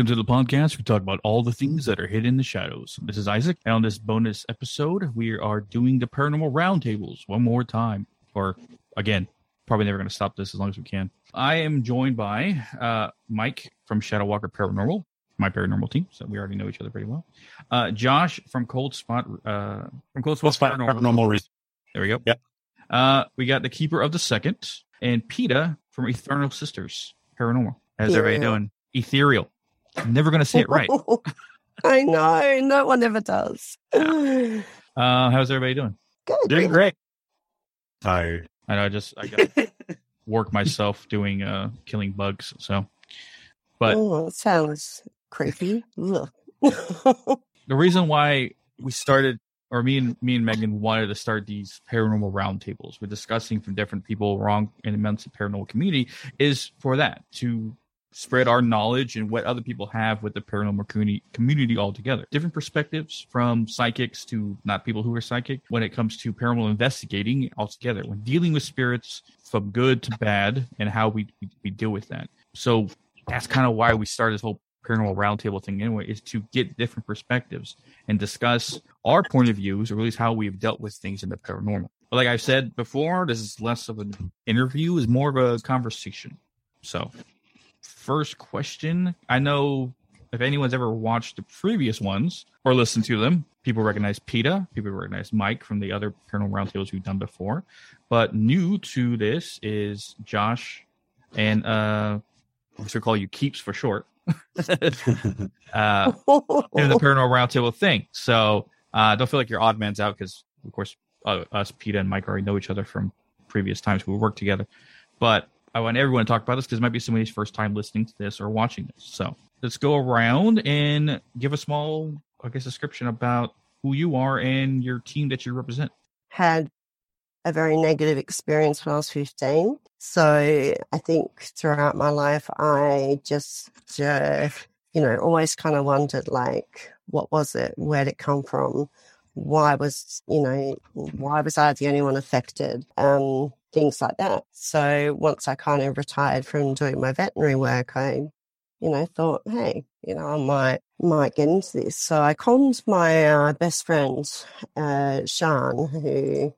Welcome to the podcast. We talk about all the things that are hidden in the shadows. This is Isaac, and on this bonus episode, we are doing the paranormal roundtables one more time. Or again, probably never going to stop this as long as we can. I am joined by uh, Mike from Shadow Walker Paranormal, my paranormal team, so we already know each other pretty well. Uh, Josh from Cold Spot, uh, from Cold Spot, Spot Paranormal. Paranormal There we go. Yep. Uh, we got the Keeper of the Second and PETA from Eternal Sisters Paranormal. How's everybody Ethereal. doing? Ethereal. I'm never going to say it right. I know. No one ever does. Good. Uh, how's everybody doing? Good. Doing great. Tired. I know I just I got work myself doing uh killing bugs. So, but oh, it sounds creepy. Ugh. the reason why we started, or me and me and Megan wanted to start these paranormal roundtables, we're discussing from different people wrong in the immense paranormal community, is for that to spread our knowledge and what other people have with the paranormal community altogether. Different perspectives from psychics to not people who are psychic when it comes to paranormal investigating altogether. When dealing with spirits from good to bad and how we we, we deal with that. So that's kind of why we started this whole paranormal roundtable thing anyway, is to get different perspectives and discuss our point of views, or at least how we've dealt with things in the paranormal. But like I've said before, this is less of an interview, is more of a conversation. So first question. I know if anyone's ever watched the previous ones or listened to them, people recognize PETA, people recognize Mike from the other paranormal roundtables we've done before. But new to this is Josh and uh I'm just call you Keeps for short. uh in the paranormal roundtable thing. So uh don't feel like you're odd man's out because of course uh, us, PETA and Mike already know each other from previous times we worked together. But I want everyone to talk about this because it might be somebody's first time listening to this or watching this. So let's go around and give a small, I guess, description about who you are and your team that you represent. Had a very negative experience when I was 15. So I think throughout my life, I just, uh, you know, always kind of wondered like, what was it? Where did it come from? Why was, you know, why was I the only one affected? Um, things like that. So once I kind of retired from doing my veterinary work, I, you know, thought, hey, you know, I might might get into this. So I conned my uh, best friend, uh, Sean, who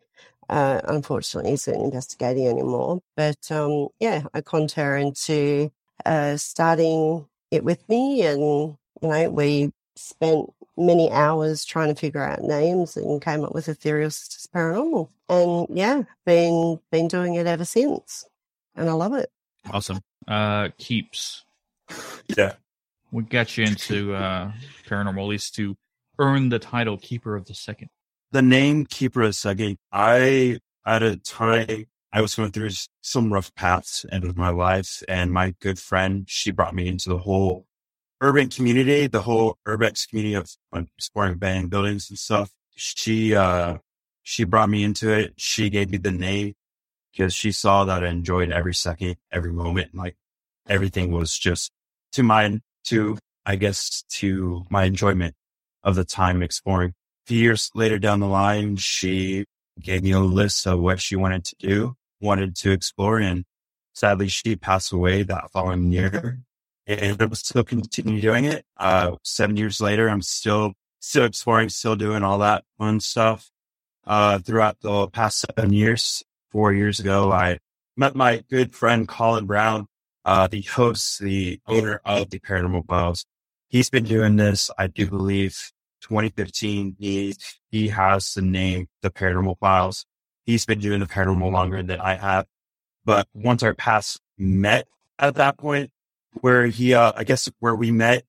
uh, unfortunately isn't investigating anymore. But um, yeah, I conned her into uh, starting it with me, and you know, we spent many hours trying to figure out names and came up with Ethereal Sisters Paranormal. And yeah, been been doing it ever since, and I love it. Awesome. Uh, Keeps. Yeah. We got you into uh, paranormal, at least to earn the title Keeper of the Second? The name Keeper of Second, I, at a time, I was going through some rough paths in my life and my good friend, she brought me into the whole urban community, the whole urbex community of exploring abandoned buildings and stuff. She, uh, she brought me into it. She gave me the name because she saw that I enjoyed every second, every moment. Like everything was just to my, to, I guess, to my enjoyment of the time exploring. A few years later down the line, she gave me a list of what she wanted to do, wanted to explore. And sadly, she passed away that following year. And I'm still continue doing it. Uh, seven years later, I'm still, still exploring, still doing all that fun stuff. Uh, throughout the past seven years, four years ago, I met my good friend Colin Brown, uh, the host, the owner of the Paranormal Files. He's been doing this, I do believe, 2015. He, he has the name The Paranormal Files. He's been doing the paranormal longer than I have. But once our paths met at that point, where he, uh, I guess where we met,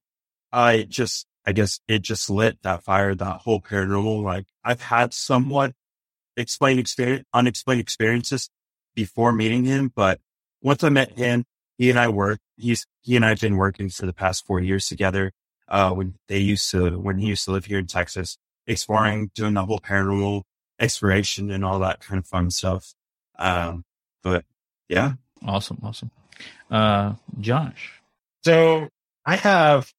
I just, I guess it just lit that fire, that whole paranormal. Like I've had somewhat explained experience, unexplained experiences before meeting him, but once I met him, he and I work, he's, he and I have been working for the past four years together. Uh, when they used to, when he used to live here in Texas, exploring, doing the whole paranormal exploration and all that kind of fun stuff. Um, but yeah, Awesome, awesome. Uh, Josh. So I have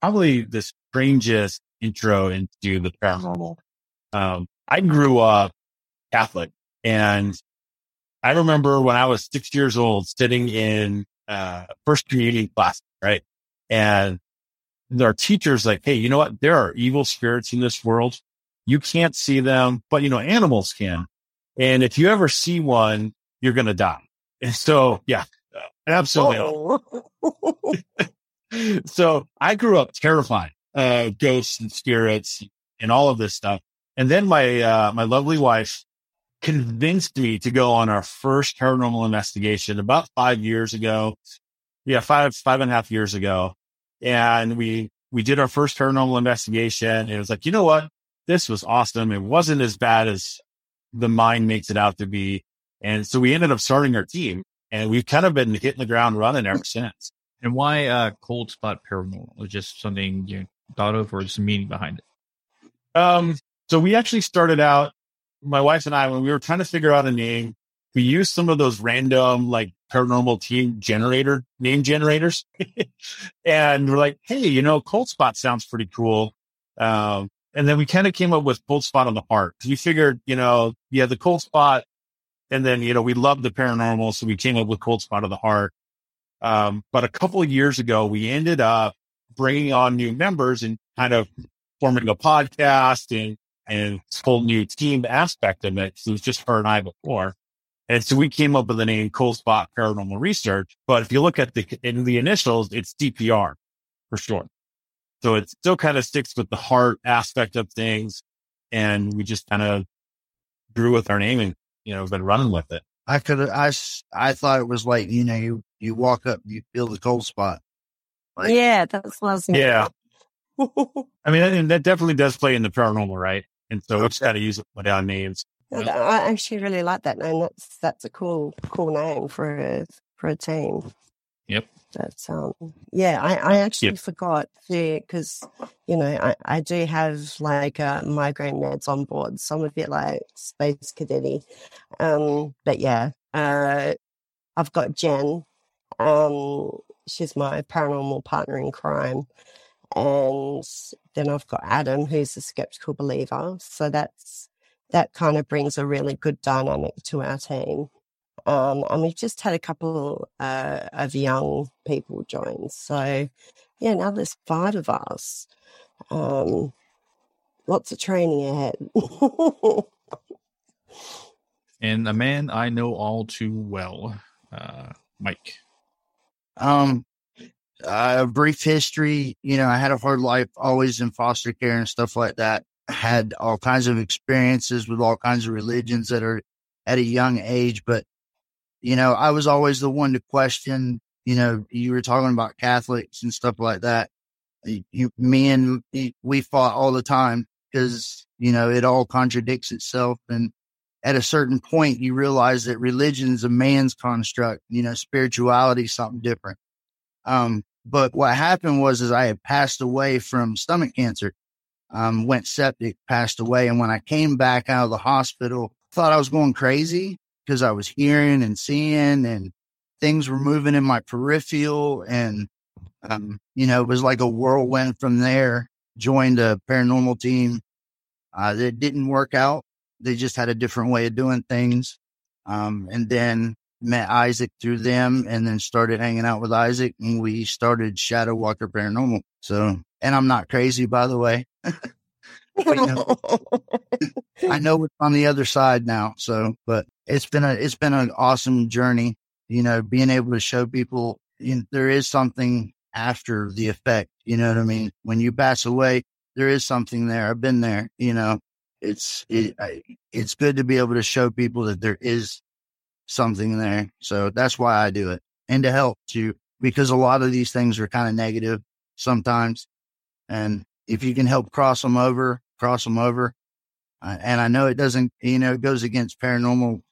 probably the strangest intro into the paranormal. Um, I grew up Catholic and I remember when I was six years old sitting in, uh, first communion class, right? And our teachers like, Hey, you know what? There are evil spirits in this world. You can't see them, but you know, animals can. And if you ever see one, you're going to die. And so, yeah, absolutely. Oh. so I grew up terrified, uh, ghosts and spirits and all of this stuff. And then my, uh, my lovely wife convinced me to go on our first paranormal investigation about five years ago. Yeah, five, five and a half years ago. And we, we did our first paranormal investigation. And it was like, you know what? This was awesome. It wasn't as bad as the mind makes it out to be. And so we ended up starting our team and we've kind of been hitting the ground running ever since. And why uh, Cold Spot Paranormal? Was just something you thought of or just meaning behind it? Um, so we actually started out, my wife and I, when we were trying to figure out a name, we used some of those random like paranormal team generator name generators. and we're like, hey, you know, Cold Spot sounds pretty cool. Um, and then we kind of came up with Cold Spot on the Heart. We figured, you know, yeah, the Cold Spot. And then, you know, we love the paranormal. So we came up with Cold Spot of the Heart. Um, but a couple of years ago, we ended up bringing on new members and kind of forming a podcast and, and this whole new team aspect of it. So it was just her and I before. And so we came up with the name Cold Spot Paranormal Research. But if you look at the, in the initials, it's DPR for short. So it still kind of sticks with the heart aspect of things. And we just kind of grew with our name and, you know, been running with it. I could I, I thought it was like, you know, you, you walk up, you feel the cold spot. Like, yeah, that's what I was Yeah. I mean, and that definitely does play in the paranormal, right? And so we just got to use it without names. I actually really like that name. That's that's a cool cool name for a for a team. Yep. That's um yeah. I I actually yep. forgot because you know I I do have like uh, migraine meds on board, so I'm a bit like space cadetty. Um, but yeah, uh, I've got Jen. Um, she's my paranormal partner in crime. And then I've got Adam, who's a skeptical believer. So that's that kind of brings a really good dynamic to our team. Um, and we've just had a couple uh, of young people join. So, yeah, now there's five of us. Um, lots of training ahead. and a man I know all too well, uh, Mike. Um, a brief history. You know, I had a hard life, always in foster care and stuff like that. Had all kinds of experiences with all kinds of religions that are at a young age, but you know, I was always the one to question. You know, you were talking about Catholics and stuff like that. You, me and we fought all the time because you know it all contradicts itself and at a certain point you realize that religion is a man's construct you know spirituality something different um but what happened was, is I had passed away from stomach cancer, um, went septic, passed away. And when I came back out of the hospital, thought I was going crazy because I was hearing and seeing and things were moving in my peripheral. And, um, you know, it was like a whirlwind from there. Joined a paranormal team. Uh, that didn't work out. They just had a different way of doing things. Um, and then met Isaac through them and then started hanging out with Isaac and we started Shadow Walker Paranormal. So, and I'm not crazy, by the way. I know it's on the other side now. So, but it's been a, it's been an awesome journey, you know, being able to show people you know, there is something after the effect. You know what I mean? When you pass away, there is something there. I've been there, you know, it's, it, it's good to be able to show people that there is something there. So that's why I do it and to help too, because a lot of these things are kind of negative sometimes. And if you can help cross them over, cross them over. Uh, and I know it doesn't, you know, it goes against paranormal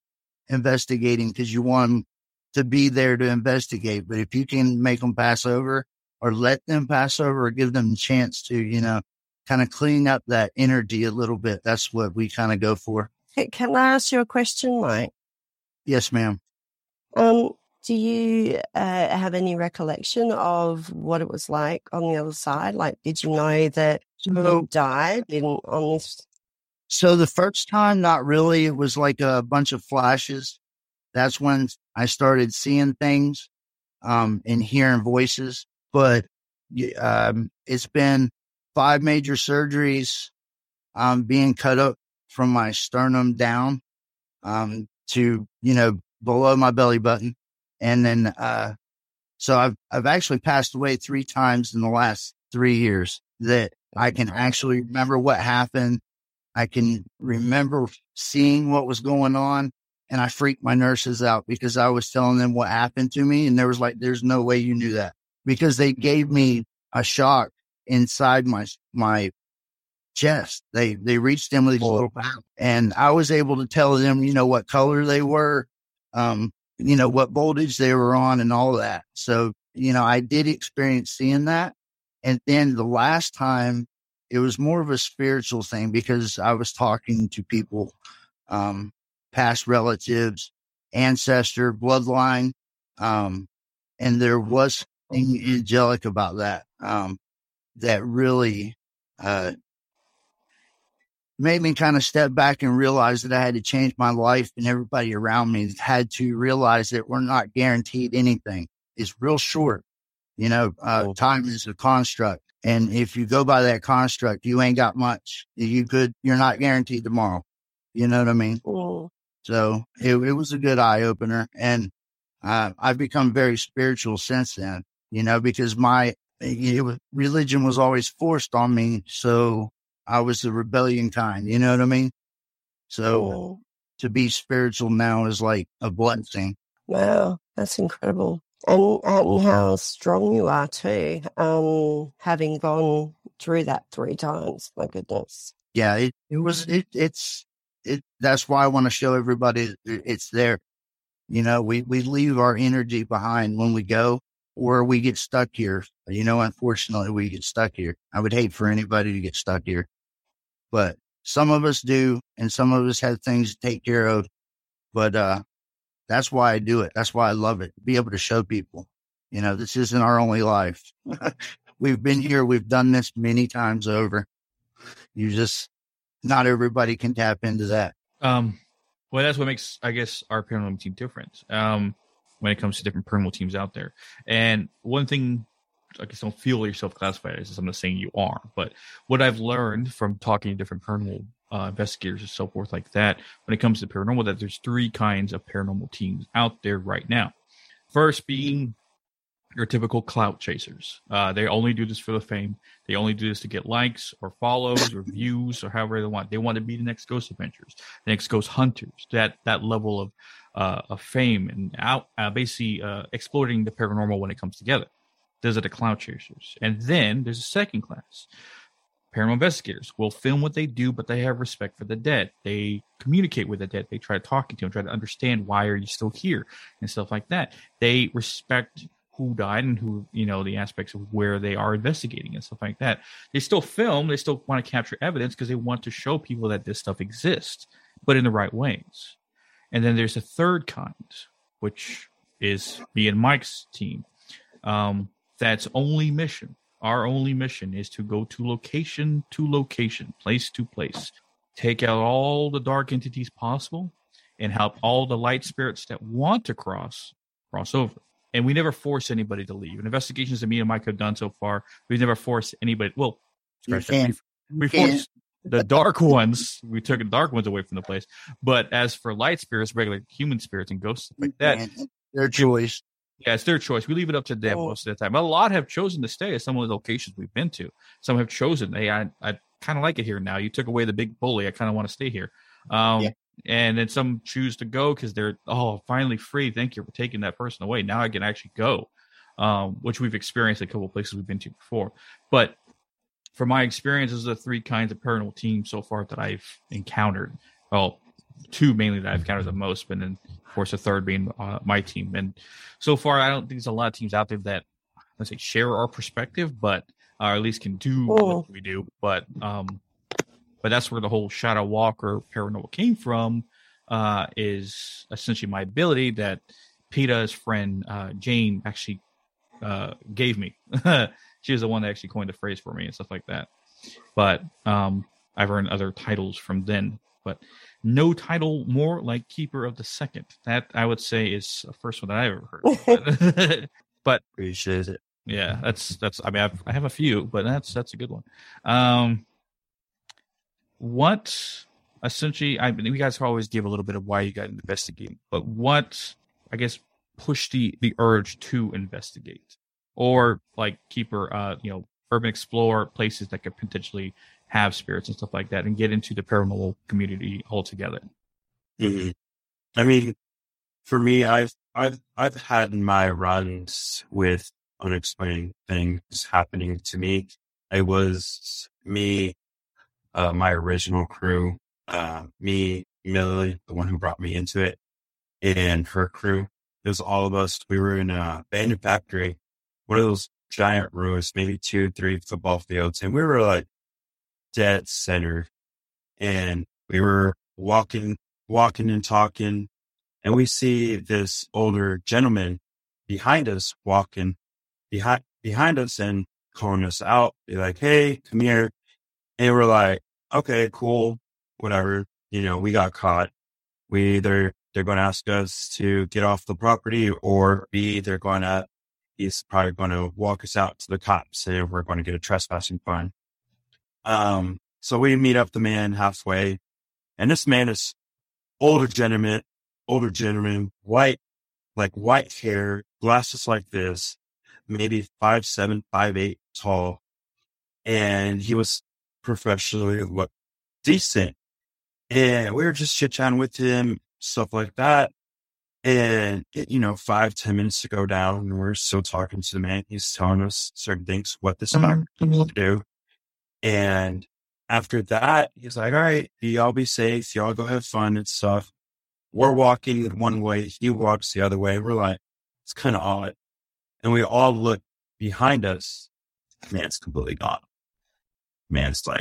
investigating because you want them to be there to investigate. But if you can make them pass over or let them pass over or give them a chance to, you know, kind of clean up that energy a little bit, that's what we kind of go for. Can I ask you a question, Mike? Yes, ma'am. Um, do you uh, have any recollection of what it was like on the other side? Like, did you know that so, died in, on this? So the first time, not really. It was like a bunch of flashes. That's when I started seeing things um, and hearing voices. But um, it's been five major surgeries, um, being cut up from my sternum down, um, to, you know, below my belly button. And then, uh, so I've, I've actually passed away three times in the last three years that I can actually remember what happened. I can remember seeing what was going on and I freaked my nurses out because I was telling them what happened to me. And there was like, there's no way you knew that because they gave me a shock inside my, my chest. They, they reached in with these little and I was able to tell them, you know, what color they were, um, you know, what voltage they were on and all that. So, you know, I did experience seeing that. And then the last time it was more of a spiritual thing because I was talking to people, um, past relatives, ancestor, bloodline. Um, and there was something angelic about that, um, that really, uh, made me kind of step back and realize that I had to change my life and everybody around me had to realize that we're not guaranteed anything. It's real short. You know, uh, time is a construct. And if you go by that construct, you ain't got much. You could, you're not guaranteed tomorrow. You know what I mean? Mm. So it, it was a good eye opener. And uh, I've become very spiritual since then, you know, because my it was, religion was always forced on me. So I was the rebellion kind, you know what I mean? So Mm. to be spiritual now is like a blessing. Wow, that's incredible. And and how strong you are too, um, having gone through that three times. My goodness. Yeah, it, it was, it, it's, it, that's why I want to show everybody it's there. You know, we, we leave our energy behind when we go or we get stuck here. You know, unfortunately, we get stuck here. I would hate for anybody to get stuck here, but some of us do, and some of us have things to take care of. But, uh, that's why I do it. That's why I love it. Be able to show people, you know, this isn't our only life. we've been here. We've done this many times over. You just, not everybody can tap into that. Um, well, that's what makes, I guess, our paranormal team different. Um, when it comes to different paranormal teams out there, and one thing, I guess, don't feel yourself classified as. I'm not saying you are, but what I've learned from talking to different paranormal uh, investigators and so forth like that, when it comes to paranormal, that there's three kinds of paranormal teams out there right now. First being your typical clout chasers. Uh, they only do this for the fame. They only do this to get likes or follows or views or however they want. They want to be the next Ghost Adventures, the next Ghost Hunters. That that level of uh, of fame and out uh, basically uh, exploiting the paranormal when it comes together. Those are the clout chasers. And then there's a second class. Paranormal investigators will film what they do, but they have respect for the dead. They communicate with the dead. They try talking to them, try to understand why are you still here and stuff like that. They respect who died and who you know the aspects of where they are investigating and stuff like that. They still film. They still want to capture evidence because they want to show people that this stuff exists, but in the right ways. And then there's a third kind, which is me and Mike's team. Um, that's only mission. Our only mission is to go to location to location, place to place, take out all the dark entities possible, and help all the light spirits that want to cross cross over. And we never force anybody to leave. And investigations that me and Mike have done so far, we've never forced anybody. Well, You can't, we forced the dark ones. We took the dark ones away from the place. But as for light spirits, regular human spirits, and ghosts like that, their choice. Yeah, it's their choice. We leave it up to them Oh. most of the time. A lot have chosen to stay at some of the locations we've been to. Some have chosen, hey, I, I kind of like it here now. You took away the big bully. I kind of want to stay here. Um, Yeah. And then some choose to go because they're, oh, finally free. Thank you for taking that person away. Now I can actually go, um, which we've experienced a couple of places we've been to before. But from my experience, experiences, the three kinds of paranormal teams so far that I've encountered, well, two mainly that I've encountered the most, but then of course the third being uh, my team. And so far, I don't think there's a lot of teams out there that let's say share our perspective, but uh, at least can do Oh. what we do. But um, but that's where the whole Shadow Walker paranormal came from. Uh, is essentially my ability that PETA's friend uh, Jane actually uh, gave me. she was the one that actually coined the phrase for me and stuff like that. But um, I've earned other titles from then, but no title more like Keeper of the Second. That I would say is the first one that I've ever heard. but Appreciate it. Yeah, that's that's. I mean, I've, I have a few, but that's that's a good one. Um, what essentially? I mean, you guys always give a little bit of why you got investigating, but what I guess pushed the the urge to investigate, or like keeper, uh, you know, urban explore places that could potentially have spirits and stuff like that, and get into the paranormal community altogether. Mm-hmm. I mean, for me, I've I've I've had my runs with unexplained things happening to me. It was me, uh, my original crew, uh, me, Millie, the one who brought me into it, and her crew. It was all of us. We were in a abandoned factory, one of those giant ruins, maybe two, three football fields, and we were like dead center. And we were walking, walking and talking, and we see this older gentleman behind us walking behind behind us and calling us out, be like, "Hey, come here," and we're like, "Okay, cool, whatever." You know, we got caught. We either they're going to ask us to get off the property, or B, they're going to he's probably going to walk us out to the cops, and we're going to get a trespassing fine. Um, so we meet up the man halfway, and this man is older gentleman, older gentleman, white, like white hair, glasses like this, maybe five seven, five eight tall, and he was professionally look decent. And we were just chit chatting with him, stuff like that. And it, you know, five ten minutes to go down, and we're still talking to the man. He's telling us certain things, what this mm to do. And after that, he's like, "All right, y'all be safe. Y'all go have fun and stuff." We're walking one way, he walks the other way. We're like, it's kind of odd and we all look behind us. Man's completely gone. Man's like,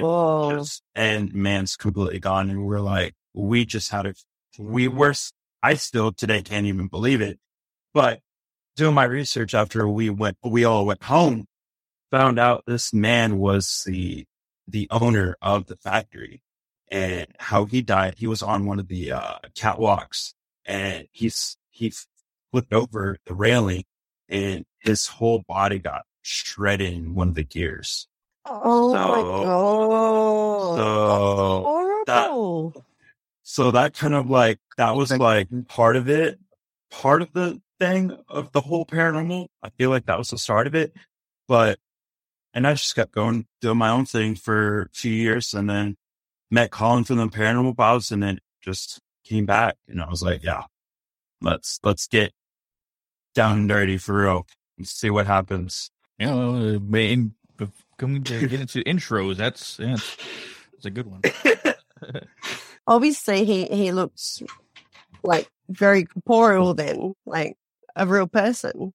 just, and man's completely gone. And we're like, we just had a, we were, I still today can't even believe it. But doing my research after we went, we all went home, found out this man was the, the owner of the factory and how he died. He was on one of the uh, catwalks and he's, he flipped over the railing and his whole body got shredded in one of the gears. Oh so, my god! So horrible. That, so that kind of like that was like part of it, part of the thing of the whole paranormal. I feel like that was the start of it, but and I just kept going doing my own thing for a few years, and then met Colin from the Paranormal Pals, and then just came back, and I was like, yeah, let's let's get down and dirty for real and see what happens. You know, main coming to get into intros. That's yeah, that's a good one. Obviously, he he looks like very corporeal then, oh. like a real person.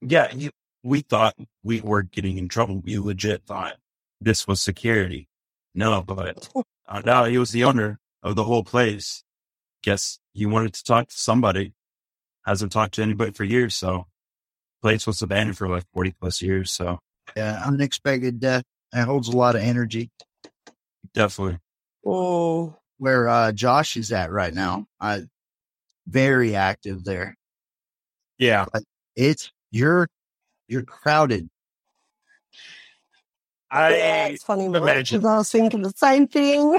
Yeah, he, we thought we were getting in trouble. We legit thought this was security. No, but uh, no, he was the owner of the whole place. Guess he wanted to talk to somebody hasn't talked to anybody for years. So place was abandoned for like 40 plus years. So yeah, unexpected death. It holds a lot of energy. Definitely. Oh, where uh, Josh is at right now. I very active there. Yeah. But it's you're you're crowded. I yeah, it's funny because I was thinking the same thing.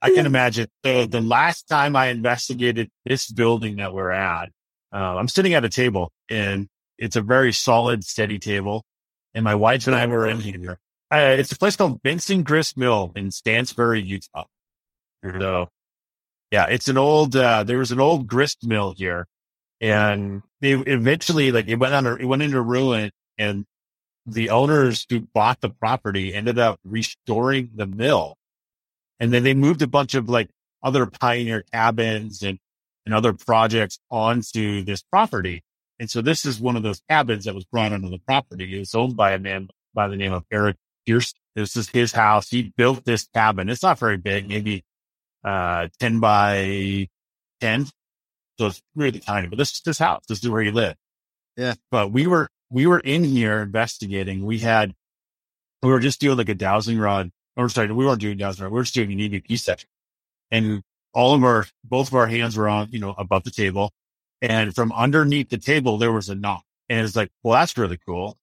I can imagine the, the last time I investigated this building that we're at, uh, I'm sitting at a table and it's a very solid, steady table. And my wife and I were in here. Uh, it's a place called Benson Grist Mill in Stansbury, Utah. So yeah, it's an old, uh, there was an old grist mill here and they eventually like it went under, it went into ruin and the owners who bought the property ended up restoring the mill and then they moved a bunch of like other pioneer cabins and, and other projects onto this property. And so this is one of those cabins that was brought onto the property. It was owned by a man by the name of Eric Pierce. This is his house. He built this cabin. It's not very big, maybe, uh, 10 by 10. So it's really tiny, but this is his house. This is where he lived. Yeah. But we were, we were in here investigating. We had, we were just doing like a dowsing rod or sorry, we weren't doing dowsing. Rod. We were just doing an EVP section. And all of our, both of our hands were on, you know, above the table. And from underneath the table, there was a knock. And it's like, well, that's really cool.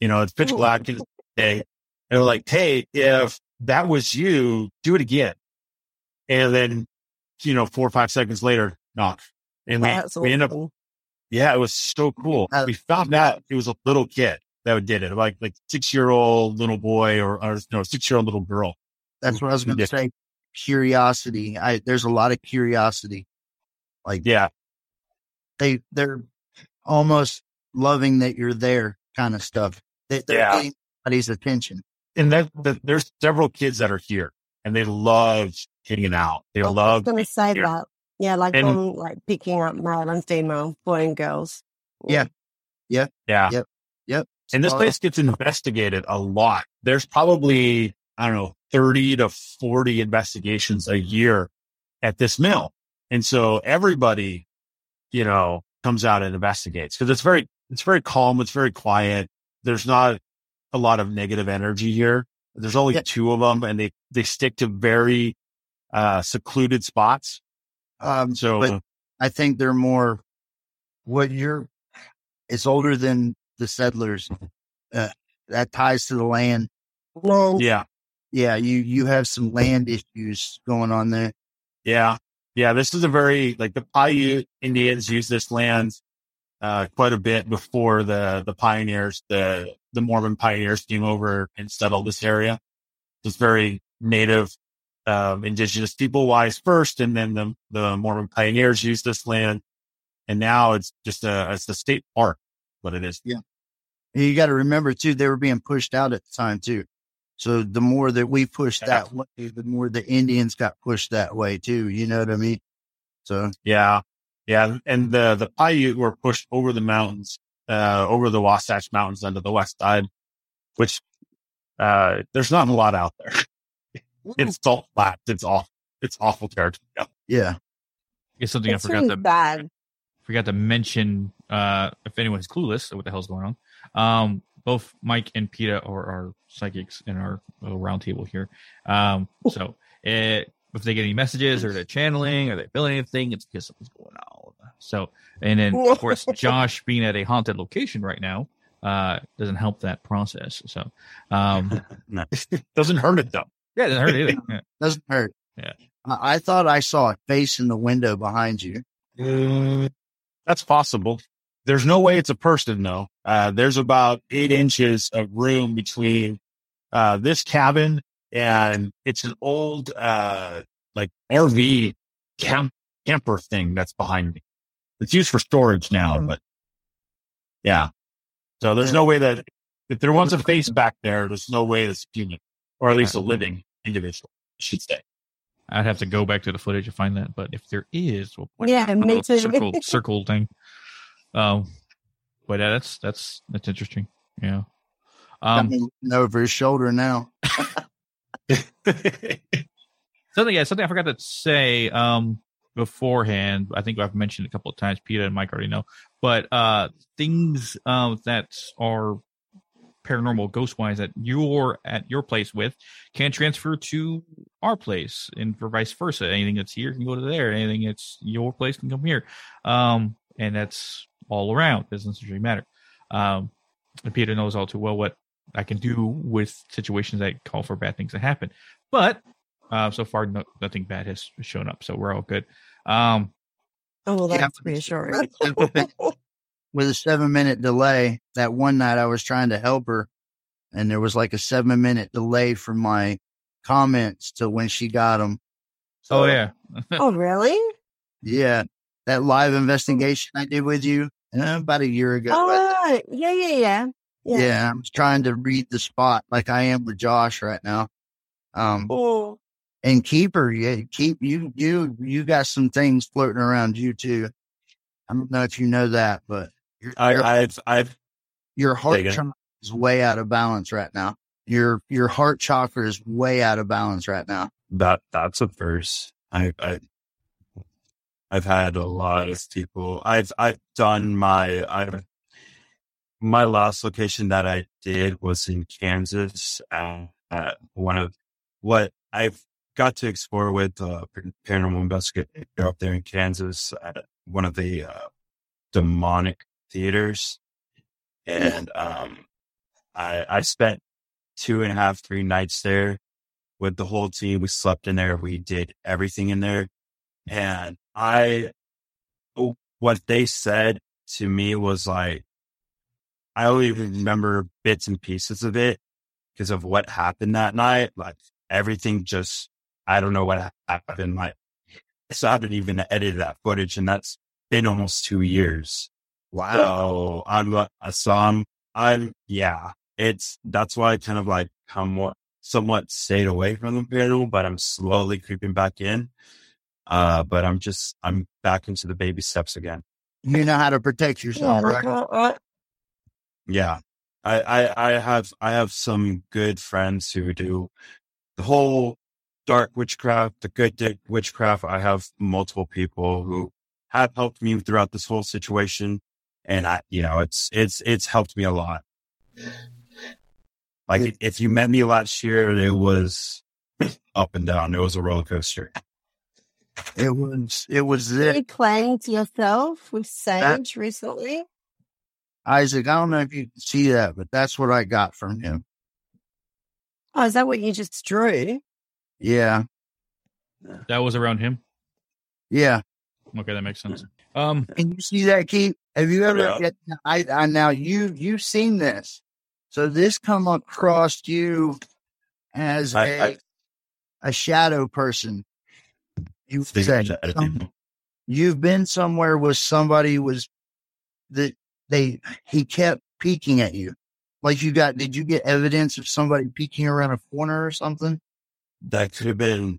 You know, it's pitch black day. And they're like, Hey, if that was you, do it again. And then, you know, four or five seconds later, knock. And we, That's we end up, yeah, it was so cool. Uh, we found out it was a little kid that did it, like, like six year old little boy or, or no, six year old little girl. That's what I was going to say. Curiosity. I, there's a lot of curiosity. Like Yeah. they, they're almost loving that you're there kind of stuff. They, they're Yeah. getting somebody's attention. And that, that there's several kids that are here and they love hanging out. They was love, going to say that. Yeah, like And- from like picking up male and female, boy and girls. Yeah. yeah. Yeah. Yep. Yep. And this place gets investigated a lot. There's probably, I don't know, 30 to 40 investigations a year at this mill. And so everybody, you know, comes out and investigates because it's very, it's very calm. It's very quiet. There's not a lot of negative energy here. There's only Yeah. two of them and they, they stick to very, uh, secluded spots. Um, So but I think they're more what you're, it's older than the settlers. Uh, that ties to the land. Man, yeah, Yeah. You, you have some land issues going on there. Yeah. Yeah. This is a very, like the Paiute Indians use this land, uh, quite a bit before the, the pioneers, the, the Mormon pioneers came over and settled this area. It's very native, um, indigenous people wise first. And then the, the Mormon pioneers used this land. And now it's just a, it's a state park, what it is. And you got to remember too, they were being pushed out at the time too. So the more that we pushed Yeah. that way, the more the Indians got pushed that way too. You know what I mean? So Yeah. Yeah. And the, the Paiute were pushed over the mountains, uh, over the Wasatch Mountains onto the west side, which, uh, there's not a lot out there. It's salt flat. It's awful. It's awful territory. Yeah. yeah, It's something it's I forgot really to bad. forgot to mention. Uh, if anyone's clueless, what the hell's going on? Um, both Mike and Peta are, are psychics in our little round table here. Um, so it, if they get any messages or they're channeling or they feel anything, it's because something's going on. So, and then of course, Josh being at a haunted location right now, uh, doesn't help that process. So, um, No. Doesn't hurt it though. Yeah, it doesn't hurt either. Yeah. doesn't hurt. Yeah. I, I thought I saw a face in the window behind you. That's possible. There's no way it's a person though. Uh, there's about eight inches of room between, uh, this cabin and it's an old, uh, like RV camp, camper thing that's behind me. It's used for storage now, Hmm. but yeah. So there's no way that if there was a face back there, there's no way it's human or at least a living individual, I should say. I'd have to go back to the footage to find that, but if there is, we'll Yeah, me too. Circle, circle thing. Um, but yeah, that's that's that's interesting. Yeah. Got Um, looking over his shoulder now. something yeah, something I forgot to say um beforehand. I think I've mentioned a couple of times. Peta and Mike already know, but uh things um that are paranormal ghost wise that you're at your place with can transfer to our place and for vice versa. Anything that's here can go to there. Anything that's your place can come here. Um and that's all around. Doesn't really matter. Um and peta knows all too well what i can do with situations that call for bad things to happen. But uh so far no, nothing bad has shown up. So we're all good. Um Oh, well, Yeah. that's reassuring. With a seven minute delay, that one night I was trying to help her and there was like a seven minute delay from my comments to when she got them. oh yeah oh, really? Yeah. That live investigation I did with you uh, about a year ago. Oh, but- right. yeah, yeah, yeah. yeah. yeah. I was trying to read the spot like I am with Josh right now. Um, Oh, and keeper, yeah, keep you, you, you got some things floating around you too. I don't know if you know that, but your, I, your, I've, I've, your heart chakra is way out of balance right now. Your, your heart chakra is way out of balance right now. that, that's a first. I, I, I've had a lot of people. I've, I've done my, I've, my last location that I did was in Kansas. Uh, at one of what I've got to explore with uh, paranormal investigator up there in Kansas at one of the uh, demonic theaters. and um, I I spent two and a half, three nights there with the whole team. We slept in there. We did everything in there, and I what they said to me was like, I only remember bits and pieces of it because of what happened that night. Like everything just, I don't know what happened. Like, so I haven't even edited that footage and that's been almost two years. Wow. I'm, so I'm, I'm, yeah, it's, that's why I kind of like somewhat, somewhat stayed away from the paranormal, but I'm slowly creeping back in. Uh, but I'm just, I'm back into the baby steps again. You know how to protect yourself, Yeah, right? like, Yeah. I, I, I have, I have some good friends who do the whole dark witchcraft, the good dick witchcraft. I have multiple people who have helped me throughout this whole situation. And I, you know, it's, it's, it's helped me a lot. Like if you met me last year, it was up and down. It was a roller coaster. It was, it was you this. cleansed yourself with sage recently. Isaac, I don't know if you can see that, but that's what I got from him. Oh, is that what you just drew? Yeah. That was around him. Yeah. Okay, that makes sense. Um, Can you see that, Keith? Have you ever? Yeah. I, I now you you've seen this, so this come across you as I- a I- a shadow person. You that- some- you've been somewhere with somebody was that they he kept peeking at you, like you got. Did you get evidence of somebody peeking around a corner or something? that could have been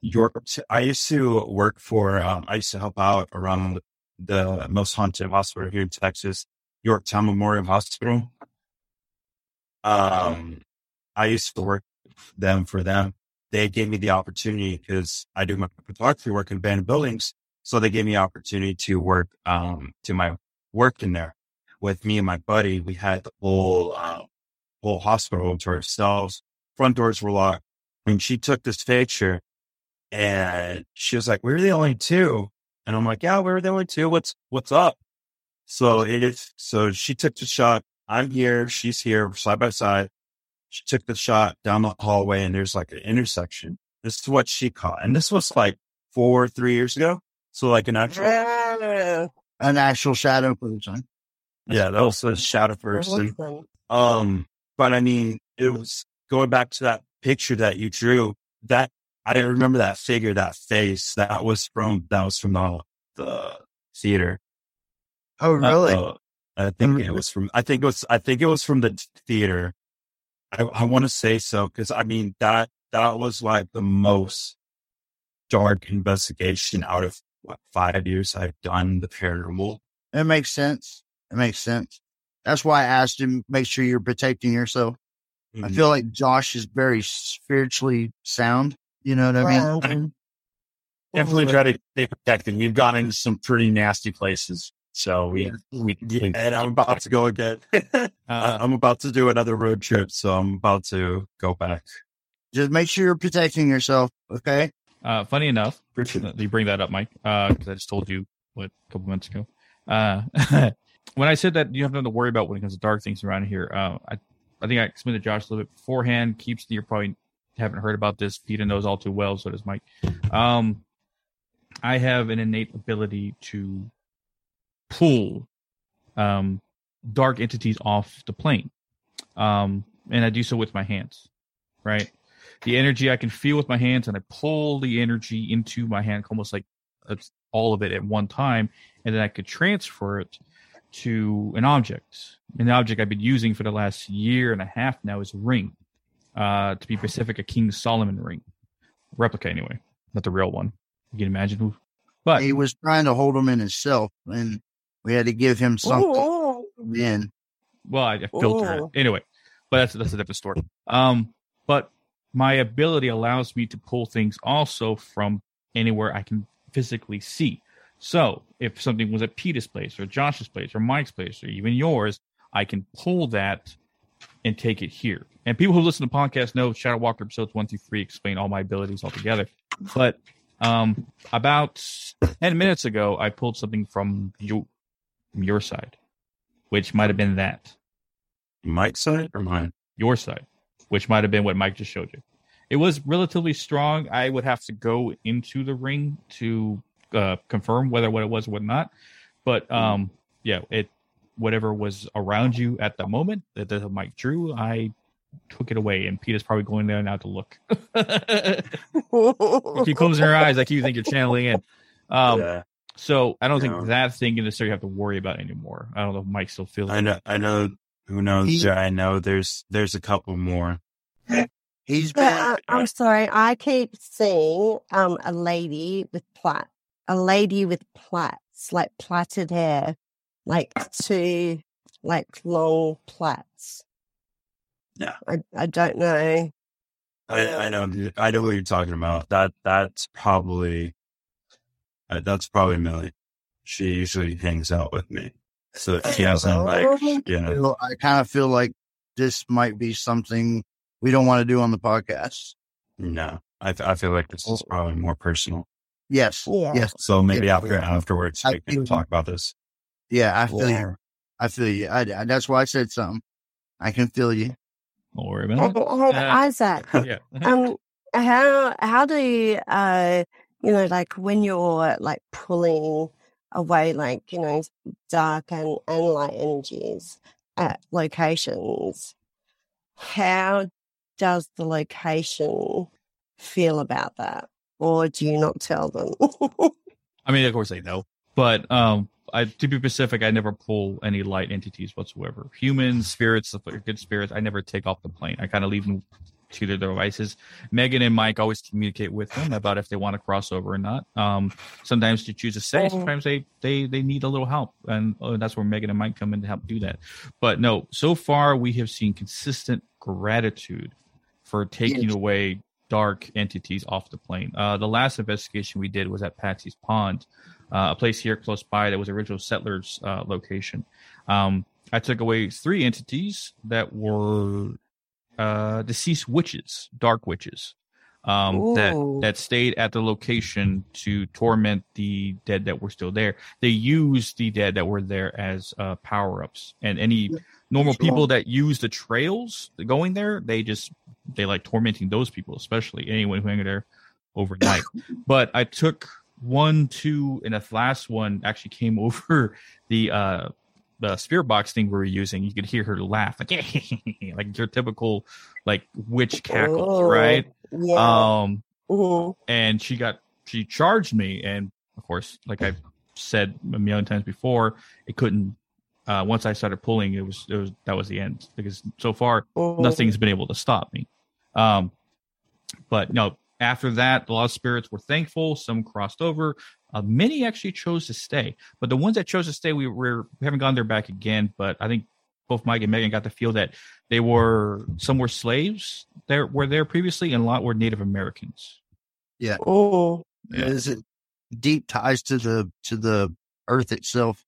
York. I used to work for, um, I used to help out around the most haunted hospital here in Texas, Yorktown Memorial Hospital. Um, I used to work them for them. They gave me the opportunity because I do my photography work in abandoned buildings. So they gave me the opportunity to work, um, to my work in there with me and my buddy. We had the whole, uh, whole hospital to ourselves. Front doors were locked when she took this picture and she was like, we're the only two. And I'm like, yeah, we're the only two. What's, what's up? So it so she took the shot. I'm here. She's here side by side. She took the shot down the hallway and there's like an intersection. This is what she caught. And this was like four, three years ago. So like an actual, An actual shadow person. yeah, that was a shadow person. Um, but I mean, it was going back to that picture that you drew. That I remember that figure, that face. That was from that was from the the theater. Oh, really? Uh, I think it was from. I think it was. I think it was from the theater. I, I want to say so because I mean that that was like the most dark investigation out of what five years I've done the paranormal. It makes sense. It makes sense. That's why I asked him, make sure you're protecting yourself. I Mhm. feel like Josh is very spiritually sound. You know what I mean? Grounded. Definitely try to stay protected. We've gone into some pretty nasty places. So we, we, Yeah, and I'm about to go again. uh, I- I'm about to do another road trip, so I'm about to go back. Just make sure you're protecting yourself. Okay. uh, funny enough, you bring that up, Mike, because I just told you what a couple minutes ago. Uh, when I said that you have nothing to worry about when it comes to dark things around here, uh, I, I think I explained to Josh a little bit beforehand. Keeps you're probably haven't heard about this. Peta knows all too well. So does Mike. Um, I have an innate ability to pull um, dark entities off the plane, um, and I do so with my hands. Right, the energy I can feel with my hands, and I pull the energy into my hand, almost like it's all of it at one time, and then I could transfer it to an object. An object I've been using for the last year and a half now is a ring. Uh, to be specific, a King Solomon ring, replica anyway, not the real one. You can imagine who, but He was trying to hold him in himself, and we had to give him something Ooh. in. well, I, I filter Ooh. it anyway. But that's that's a different story. Um, but my ability allows me to pull things also from anywhere I can physically see. So if something was at Peta's place or Josh's place or Mike's place or even yours, I can pull that and take it here. And people who listen to podcasts know Shadow Walker episodes one through three explain all my abilities altogether. But um, about ten minutes ago, I pulled something from you, from your side, which might have been that. Mike's side or mine? Your side, which might have been what Mike just showed you. It was relatively strong. I would have to go into the ring to uh, confirm whether what it was or what not. But um, yeah, it whatever was around you at the moment that the Mike drew, I took it away, and Peta's probably going there now to look. keep closing your eyes like you think you're channeling in. Um, yeah. So I don't Yeah. think that thing you necessarily have to worry about anymore. I don't know if Mike still feels I it. know. I know. Who knows? He- I know. There's there's a couple more. He's But, been uh, I'm sorry, I keep seeing um a lady with plait, a lady with plaits, like plaited hair, like two like long plaits. Yeah. I I don't know. I, I know. I know what you're talking about. That that's probably uh, that's probably Millie. She usually hangs out with me, so she hasn't like you know. I kind of feel like this might be something we don't want to do on the podcast. No, I I feel like this is probably more personal. Yes. Yeah. Yes. So maybe Yeah. after afterwards I we can talk about this. Yeah. I feel Yeah. you. I feel you. I, I- that's why I said something. I can feel you. Don't worry about it. hey, Uh, Isaac, Yeah. um, how how do you uh you know like when you're like pulling away like you know dark and and light energies at locations how does the location feel about that or do you not tell them I mean, of course they know, but um, I, to be specific, I never pull any light entities whatsoever. Humans, spirits, good spirits, I never take off the plane. I kind of leave them to their devices. Megan and Mike always communicate with them about if they want to cross over or not. Um, sometimes they choose to stay. Oh. Sometimes they they they need a little help, and uh, that's where Megan and Mike come in to help do that. But no, so far we have seen consistent gratitude for taking away dark entities off the plane. Uh, the last investigation we did was at Patsy's Pond, uh, a place here close by that was original settlers' uh, location. Um, I took away three entities that were uh, deceased witches, dark witches, um, that that stayed at the location to torment the dead that were still there. They used the dead that were there as uh, power ups, and any normal Sure. people that use the trails going there, they just they like tormenting those people, especially anyone who hang there overnight. but I took one, two, and the last one actually came over the uh the spirit box thing we were using. You could hear her laugh like like your typical like witch cackles, Oh, right? yeah Um Mhm. and she got she charged me and of course like I've said a million times before it couldn't uh once i started pulling it was it was that was the end because so far Mhm. nothing's been able to stop me um but no after that a lot of spirits were thankful some crossed over uh, many actually chose to stay but the ones that chose to stay we were we haven't gone there back again but i think both mike and megan got the feel that they were some were slaves there were there previously and a lot were native americans Mhm. Yeah. Is it deep ties to the to the earth itself?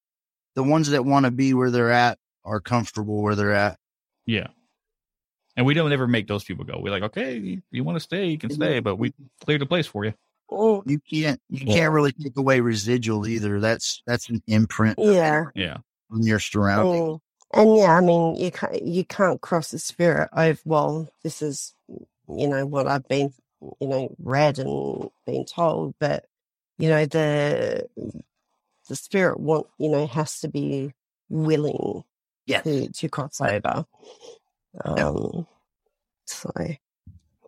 The ones that want to be where they're at are comfortable where they're at. Yeah. And we don't ever make those people go. We're like, okay, you, you want to stay, you can stay, but we cleared the place for you. Mhm. You can't you Yeah. can't really take away residual either. That's that's an imprint yeah Yeah. on your surroundings. Mm. And yeah, I mean, you can't you can't cross the spirit over. Well, this is you know what I've been you know read and been told, but you know the the spirit want you know has to be willing Yes. to to cross over. Um, so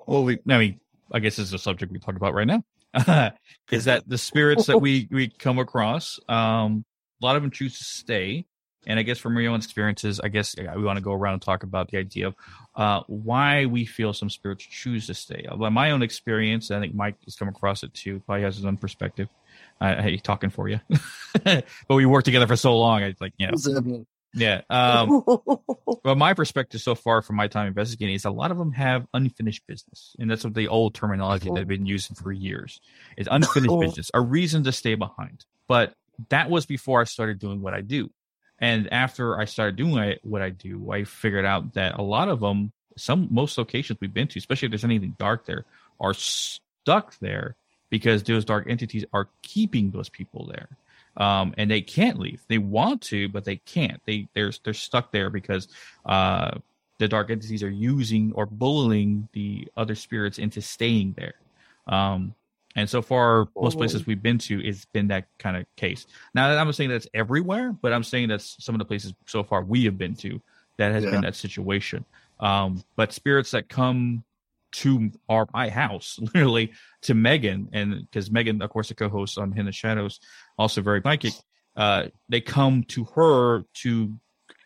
Well, we, I mean, I guess this is a subject we talk about right now. is that the spirits that we, we come across, um, a lot of them choose to stay. And I guess from your own experiences, I guess yeah, we want to go around and talk about the idea of uh, why we feel some spirits choose to stay. By my own experience, I think Mike has come across it too. Probably has his own perspective. I hate talking for you, but we worked together for so long. I like, you know, yeah. Um, well, my perspective so far from my time investigating is a lot of them have unfinished business, and that's what the old terminology that they've been using for years is unfinished business, a reason to stay behind. But that was before I started doing what I do, and after I started doing what I do, I figured out that a lot of them, some most locations we've been to, especially if there's anything dark there, are stuck there because those dark entities are keeping those people there. Um, and they can't leave. They want to, but they can't. They they're they're stuck there because uh, the dark entities are using or bullying the other spirits into staying there. Um, and so far, most places we've been to, it's been that kind of case. Now, I'm not saying that's everywhere, but I'm saying that's some of the places so far we have been to that has Yeah. been that situation. Um, but spirits that come to our my house, literally to Megan, and because Megan, of course, the co-host on In the Shadows, also very psychic. Uh, they come to her to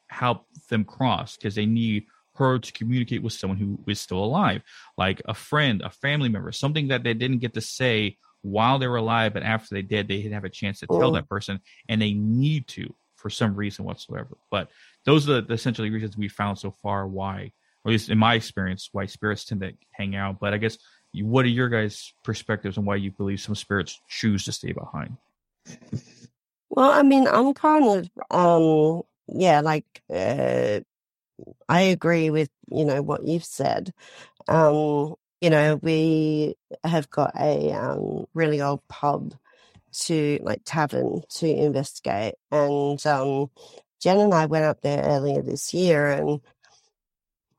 help them cross because they need her to communicate with someone who is still alive, like a friend, a family member, something that they didn't get to say while they were alive, but after they did, they didn't have a chance to tell Oh. that person, and they need to for some reason whatsoever. But those are the essentially reasons we found so far why, at least in my experience, why spirits tend to hang out. But I guess what are your guys' perspectives on why you believe some spirits choose to stay behind? Well, I mean, I'm kind of, um, yeah, like, uh, I agree with, you know, what you've said. Um, you know, we have got a, um, really old pub to, like, tavern to investigate. And, um, Jen and I went up there earlier this year and,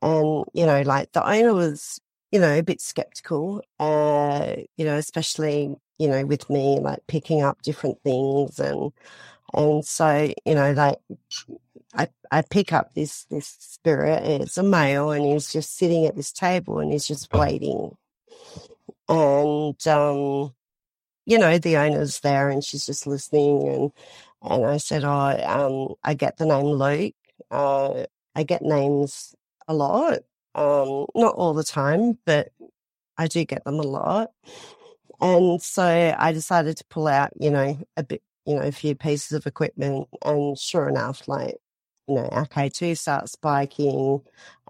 and, you know, like the owner was, you know, a bit skeptical, uh, you know, especially, you know, with me, like picking up different things and, and so, you know, like I, I pick up this, this spirit, it's a male and he's just sitting at this table and he's just waiting. And, um, you know, the owner's there and she's just listening and, and I said, oh, um, I get the name Luke. Uh, I get names a lot. Um, not all the time, but I do get them a lot. And so I decided to pull out, you know, a bit, you know, a few pieces of equipment. And sure enough, like, you know, our K2 starts spiking.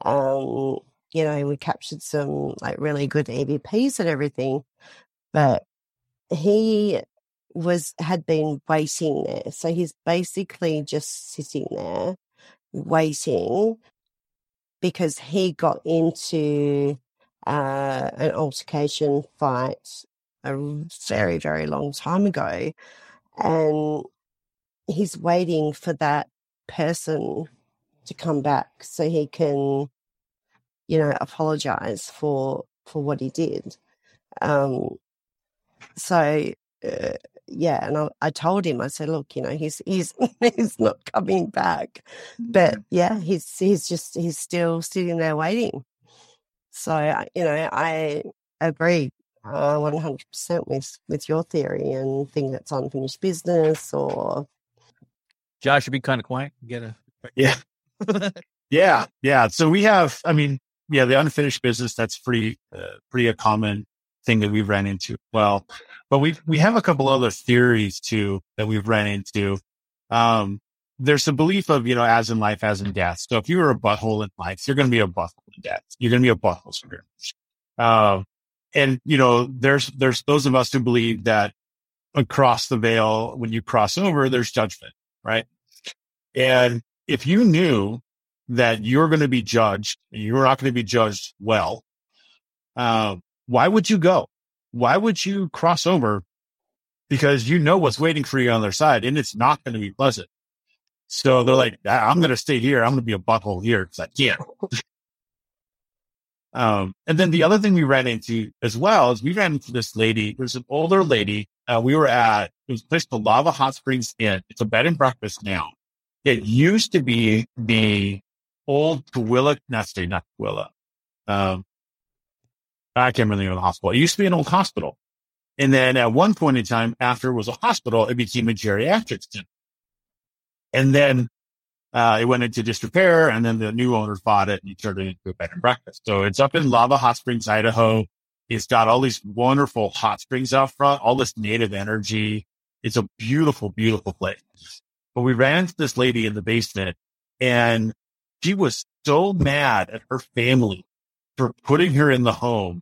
Um, you know, we captured some like really good EVPs and everything. But he was, had been waiting there. So he's basically just sitting there waiting because he got into uh, an altercation fight a very, very long time ago. And he's waiting for that person to come back so he can, you know, apologize for, for what he did. Um, so, uh, yeah, and I, I told him, I said, look, you know, he's he's he's not coming back, but yeah, he's he's just he's still sitting there waiting. So you know, I agree uh, one hundred percent with with your theory and think that's unfinished business or Josh should be kind of quiet. Get a Yeah. Yeah. Yeah. So we have, I mean, yeah, the unfinished business, that's pretty, uh, pretty a common thing that we've ran into. Well, but we, we have a couple other theories too that we've ran into. Um, there's a belief of, you know, as in life, as in death. So if you were a butthole in life, you're going to be a butthole in death. You're going to be a butthole spirit. Um, and you know, there's, there's those of us who believe that across the veil, when you cross over, there's judgment, right? And if you knew that you're going to be judged and you're not going to be judged well, um, why would you go? Why would you cross over? Because you know what's waiting for you on the other side and it's not going to be pleasant. So they're like, "Ah, I'm going to stay here. I'm going to be a butthole here because I can't. um, and then the other thing we ran into as well is we ran into this lady. There's an older lady. Uh, we were at, it was a place called Lava Hot Springs Inn. It's a bed and breakfast now. It used to be the old Tooele, not say not Tooele. Um, I can't remember the name of the hospital. It used to be an old hospital. And then at one point in time, after it was a hospital, it became a geriatric center. And then, uh, it went into disrepair and then the new owners bought it and it turned it into a bed and breakfast. So it's up in Lava Hot Springs, Idaho. It's got all these wonderful hot springs out front, all this native energy. It's a beautiful, beautiful place. But we ran into this lady in the basement and she was so mad at her family for putting her in the home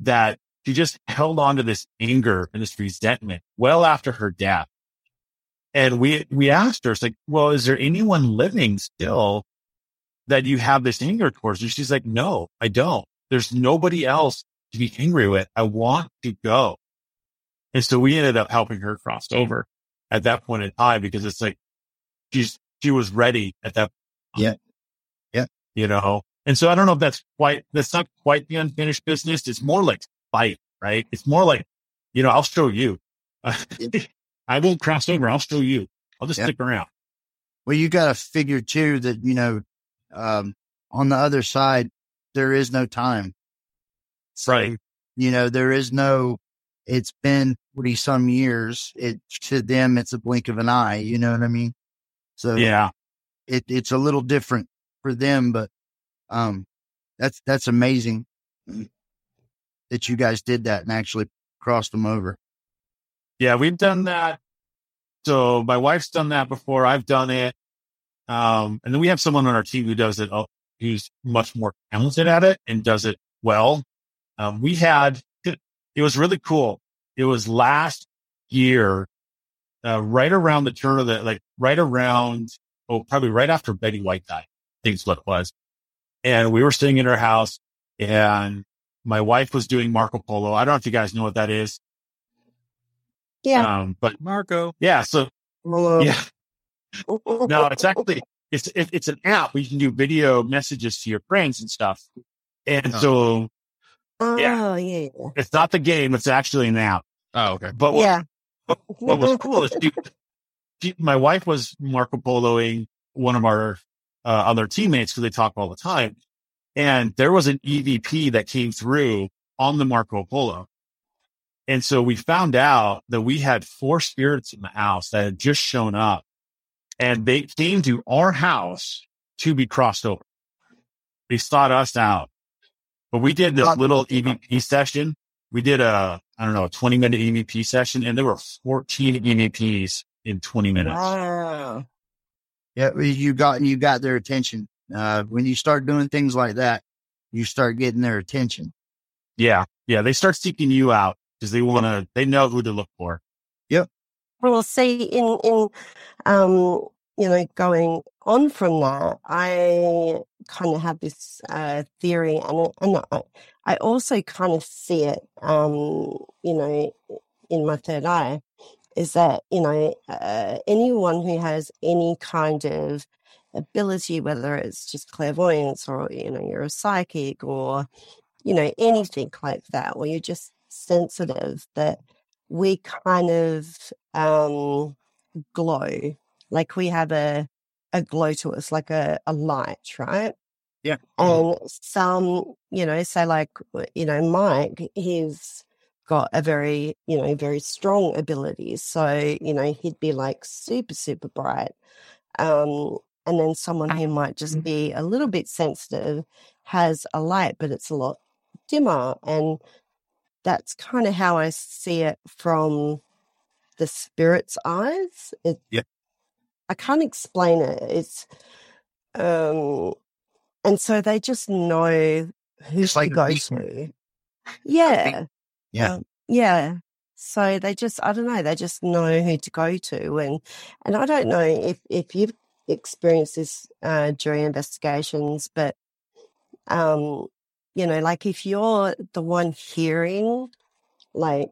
that she just held on to this anger and this resentment well after her death. And we, we asked her, it's like, well, is there anyone living still that you have this anger towards? And she's like, no, I don't. There's nobody else to be angry with. I want to go. And so we ended up helping her cross over. at that point in time because it's like she's she was ready at that. Point, Yeah. Yeah. You know, and so I don't know if that's quite that's not quite the unfinished business. It's more like fight, right? It's more like you know I'll show you. I won't cross over. I'll show you. I'll just Yeah. stick around. Well, you got to figure too that, you know, um, on the other side, there is no time. So, Right. You know, there is no, it's been 40 some years. It to them, it's a blink of an eye. You know what I mean? So Yeah. it, it's a little different for them, but, um, that's, that's amazing that you guys did that and actually crossed them over. Yeah, we've done that. So my wife's done that before. I've done it. Um, and then we have someone on our team who does it, uh, who's much more talented at it and does it well. Um, we had, it, it was really cool. It was last year, uh, right around the turn of the, like right around, oh, probably right after Betty White died. I think is what it was. And we were staying in her house and my wife was doing Marco Polo. I don't know if you guys know what that is. Yeah. Um, but Marco. yeah, so Well, yeah, no, it's actually it's it, it's an app where you can do video messages to your friends and stuff. And Oh. so Oh, Yeah. yeah. it's not the game; it's actually an app. Oh, okay. But what, Yeah. what was cool is she, she, my wife was Marco Poloing one of our uh, their teammates because they talk all the time, and there was an EVP that came through on the Marco Polo. And so we found out that we had four spirits in the house that had just shown up and they came to our house to be crossed over. They sought us out, but we did this little EVP session. We did a, I don't know, a 20 minute EVP session and there were 14 EVPs in 20 minutes. Wow. Yeah, you got you got their attention. Uh, when you start doing things like that, you start getting their attention. Yeah. Yeah. They start seeking you out because they want to, they know who to look for. Yep. Well, see, in in um, you know, going on from that, I kind of have this uh, theory, and and I, I also kind of see it, um, you know, in my third eye, is that you know, uh, anyone who has any kind of ability, whether it's just clairvoyance or you know, you're a psychic or you know, anything like that, or you're just sensitive, that we kind of um, glow, like we have a a glow to us, like a, a light, right? Yeah. And some, you know, say like, you know, Mike, he's got a very, you know, very strong ability. So, you know, he'd be like super, super bright. Um, and then someone who might just be a little bit sensitive has a light, but it's a lot dimmer. And that's kind of how I see it from the spirit's eyes. It, Yeah. I can't explain it. It's, um, and so they just know who It's to like go to. Yeah. Yeah. Um, yeah. So they just, I don't know, they just know who to go to. And, and I don't know if, if you've experienced this, uh, during investigations, but, um, you know, like if you're the one hearing like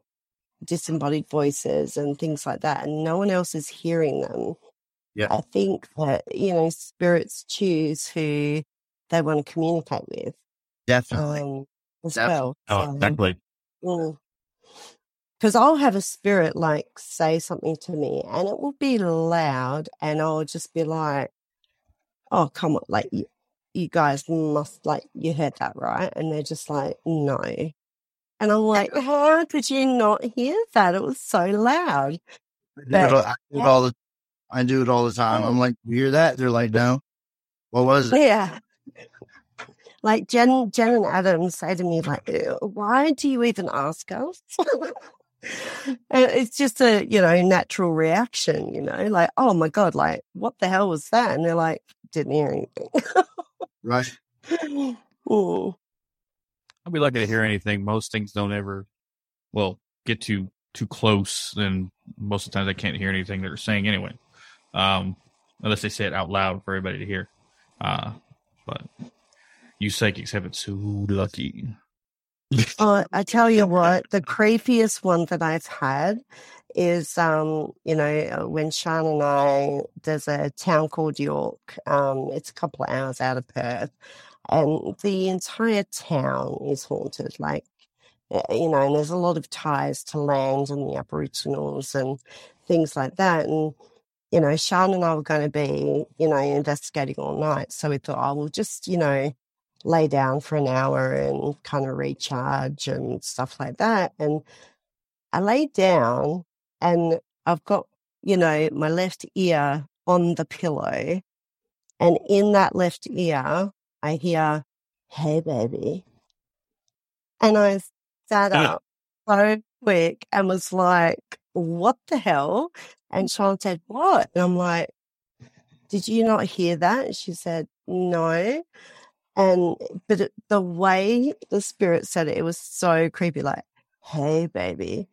disembodied voices and things like that, and no one else is hearing them, Yeah. I think that, you know, spirits choose who they want to communicate with Definitely. um, as Definitely. well. Oh, So, exactly. Because I'll have a spirit like say something to me and it will be loud and I'll just be like, oh, come on, like you, you guys must like, you heard that right? And they're just like, no. And I'm like, how did you not hear that? It was so loud. I do, But- it, all- I do it all the I do it all the time. I'm mm. like, you hear that? They're like, no. What was it? Yeah. Like Jen, Jen and Adam say to me, like, why do you even ask us? it's just a, you know, natural reaction, you know, like, oh my God, like, what the hell was that? And they're like, didn't hear anything. Right. Mm. I'd be lucky to hear anything. Most things don't ever, well, get too too close, and most of the times I can't hear anything they're saying anyway, um, unless they say it out loud for everybody to hear. Uh, but you psychics have it so lucky. I tell you what, the creepiest one that I've had is, um, you know, when Sean and I, there's a town called York. Um, it's a couple of hours out of Perth, and the entire town is haunted. Like, uh, you know, and there's a lot of ties to land and the Aboriginals and things like that. And, you know, Sean and I were going to be, you know, investigating all night. So we thought, oh, we'll just, you know, lay down for an hour and kind of recharge and stuff like that. And I laid down and I've got, you know, my left ear on the pillow. And in that left ear, I hear, Hey, baby. And I sat up so quick and was like, What the hell? And Sean said, What? And I'm like, Did you not hear that? She said, No. And, but it, the way the spirit said it, it was so creepy, like, Hey, baby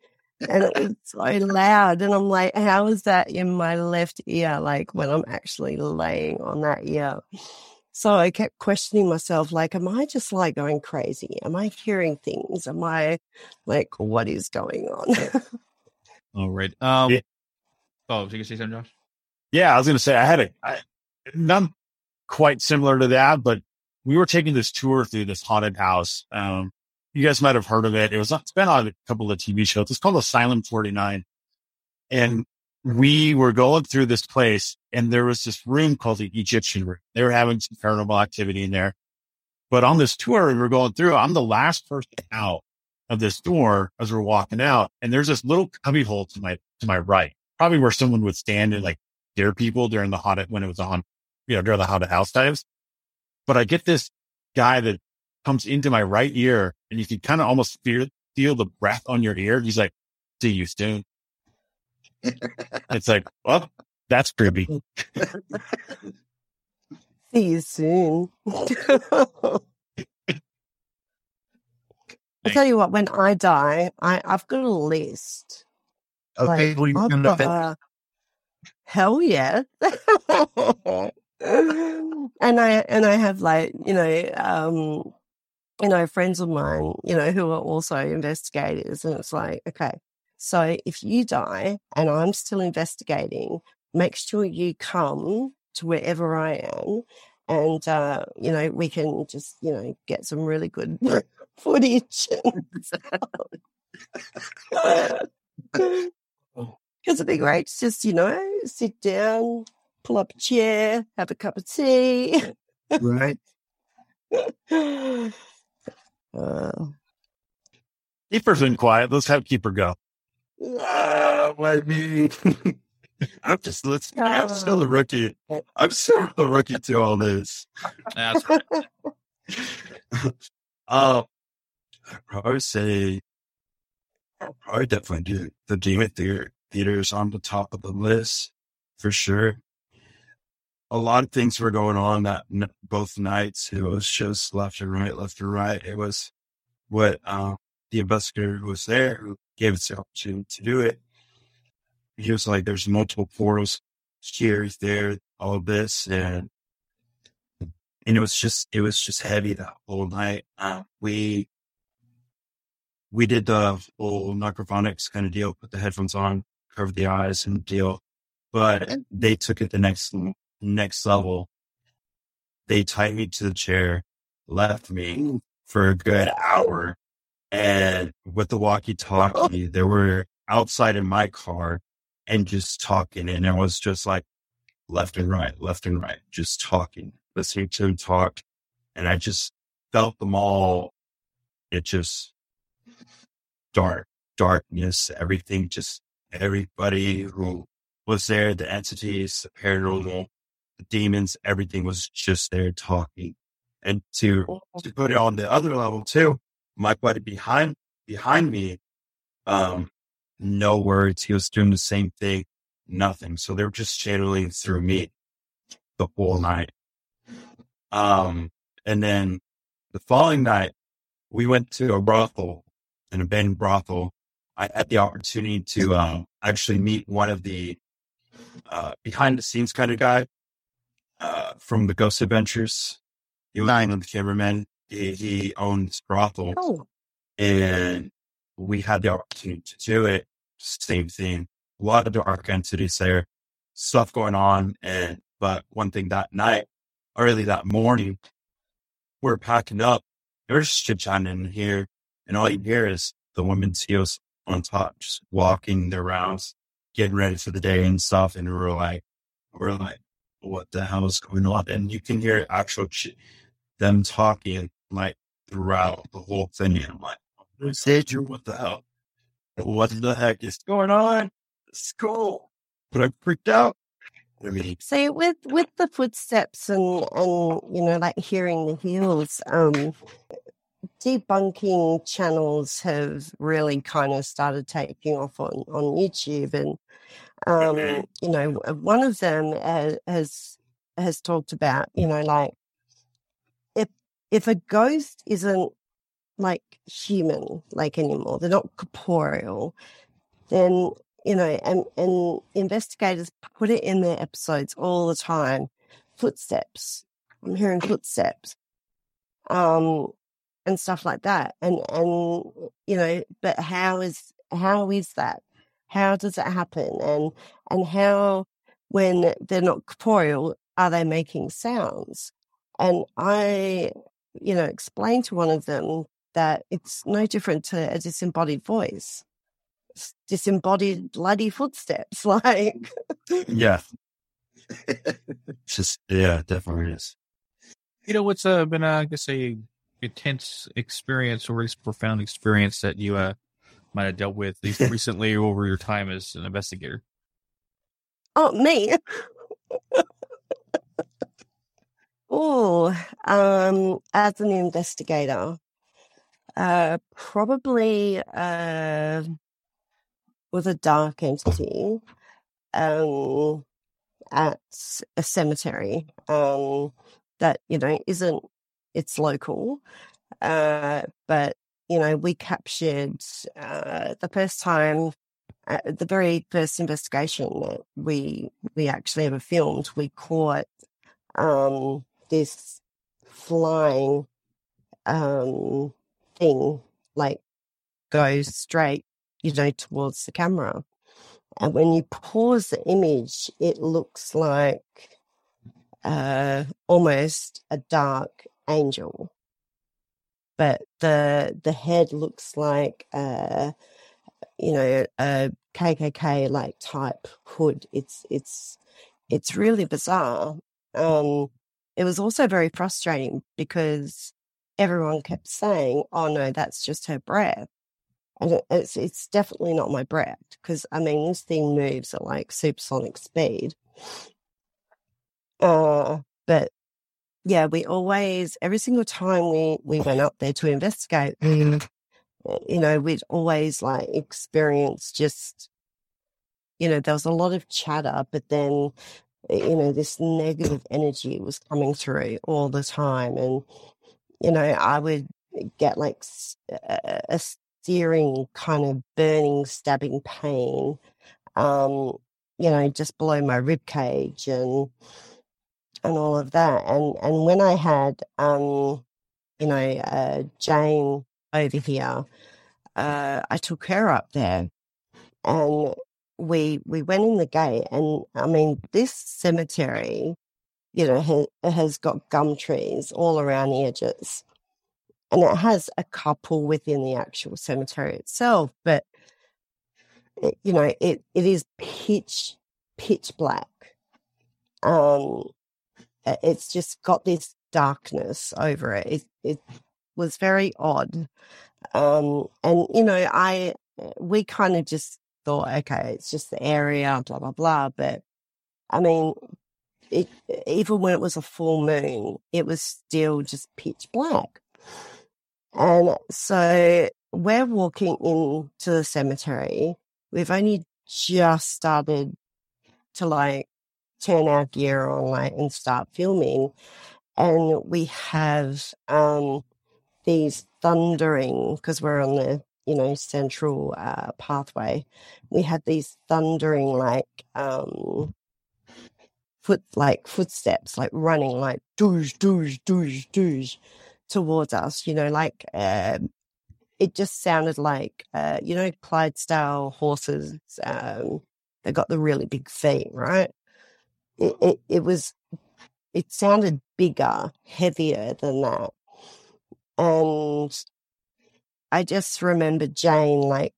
and it was so loud. And I'm like, how is that in my left ear? Like when I'm actually laying on that ear. So I kept questioning myself, like, am I just like going crazy? Am I hearing things? Am I like, what is going on? All right. Um, Yeah. Oh, so you can say something, Josh? Yeah, I was going to say I had a I, not quite similar to that, but we were taking this tour through this haunted house. Um, you guys might have heard of it. It was it's been on a couple of TV shows. It's called Asylum 49. And we were going through this place and there was this room called the Egyptian room. They were having some paranormal activity in there. But on this tour we were going through, I'm the last person out of this door as we're walking out. And there's this little cubby hole to my, to my right, probably where someone would stand and like dare people during the haunted, when it was on, you know, during the haunted house times. But I get this guy that comes into my right ear and you can kind of almost feel, feel the breath on your ear. He's like, see you soon. it's like, well, that's creepy. See you soon. I tell you what, when I die, I, I've got a list. Okay, Like, well, you're I've gonna got a- hell yeah. and I and I have like, you know, um, you know, friends of mine, you know, who are also investigators. And it's like, okay, so if you die and I'm still investigating, make sure you come to wherever I am. And, uh, you know, we can just, you know, get some really good footage. Because it'd be great to just, you know, sit down, pull up a chair, have a cup of tea. right? Uh, Keeper's been quiet. Let's have Keeper go. Ah, I mean, I'm just let's. I'm still a rookie. I'm still a rookie to all this. That's Um, I'd probably say, I'd probably definitely do the Demon Theater theaters on the top of the list for sure. A lot of things were going on that n- both nights. It was just left and right, left and right. It was what um, the investigator who was there who gave us the opportunity to do it. He was like, "There's multiple portals here, there, all of this," and and it was just it was just heavy that whole night. Um, we we did the whole necrophonics kind of deal, put the headphones on, cover the eyes and deal, but they took it the next next level. They tied me to the chair, left me for a good hour, and with the walkie-talkie, oh. they were outside in my car and just talking, and it was just like left and right, left and right, just talking, listening to them talk. And I just felt them all. It just dark, darkness, everything, just everybody who was there, the entities, the paranormal, the demons, everything was just there talking. And to, to put it on the other level too, my buddy behind, behind me, um, no words. He was doing the same thing, nothing. So they were just channeling through me the whole night. Um, and then the following night, we went to a brothel, an abandoned brothel. I had the opportunity to um, actually meet one of the uh, behind the scenes kind of guy uh, from the Ghost Adventures. He was one of the cameramen. He, he owned this brothel. oh, and we had the opportunity to do it. Same thing. A lot of dark entities there, stuff going on. And, but one thing that night, early that morning, we're packing up. There's chit chatting in here. And all you hear is the women's heels on top, just walking their rounds, getting ready for the day and stuff. And we're like, we're like, what the hell is going on? And you can hear actual ch- them talking like throughout the whole thing. And I'm like, Sager, what the hell? What the heck is going on? It's cool. But I freaked out. I mean, See, with with the footsteps and and you know, like hearing the heels, um, debunking channels have really kind of started taking off on on YouTube, and um, you know, one of them has has, has talked about, you know, like if if a ghost isn't like human like anymore, they're not corporeal, then you know, and, and investigators put it in their episodes all the time. Footsteps. I'm hearing footsteps. Um, and stuff like that. And, and, you know, but how is, how is that? How does it happen? And, and how, when they're not corporeal, are they making sounds? And I, you know, explained to one of them that it's no different to a disembodied voice disembodied bloody footsteps. Like, yeah. just, yeah, definitely is. You know, what's uh, been, uh, I guess, a intense experience or at least profound experience that you uh, might have dealt with, at least recently over your time as an investigator? oh, me. oh, um, as an investigator, uh, probably, uh, with a dark entity um, at a cemetery um, that you know isn't it's local, uh, but you know we captured uh, the first time. Uh, the very first investigation that we we actually ever filmed, we caught um, this flying um, thing like goes straight you know, towards the camera. And when you pause the image, it looks like uh, almost a dark angel, but the the head looks like a, you know a KKK like type hood. It's it's it's really bizarre. Um, it was also very frustrating because everyone kept saying, "Oh no, that's just her breath." And it's it's definitely not my breath because I mean this thing moves at like supersonic speed. Uh, but yeah, we always every single time we we went up there to investigate, we, uh, you know, we'd always like experience just, you know, there was a lot of chatter, but then, eh, you know, this negative energy was coming through all the time, and you know, I would eh, get like a, eh, a searing, kind of burning, stabbing pain, um, you know, just below my rib cage and and all of that. And and when I had, um, you know, uh, Jane over here, uh, I took her up there, and we we went in the gate, and I mean, this cemetery, you know, ha- has got gum trees all around the edges and it has a couple within the actual cemetery itself but it, you know it it is pitch pitch black um it's just got this darkness over it it, it was very odd um and you know i we kind of just thought okay it's just the area blah blah blah but i mean it, even when it was a full moon it was still just pitch black and so we're walking into the cemetery. We've only just started to like turn our gear on like and start filming. And we have um these thundering because we're on the you know central uh, pathway. We had these thundering like um foot like footsteps like running like doosh doosh doosh doosh towards us, you know, like um, it just sounded like, uh, you know, Clydesdale horses. Um, they got the really big feet, right? It, it, it was, it sounded bigger, heavier than that. And I just remember Jane like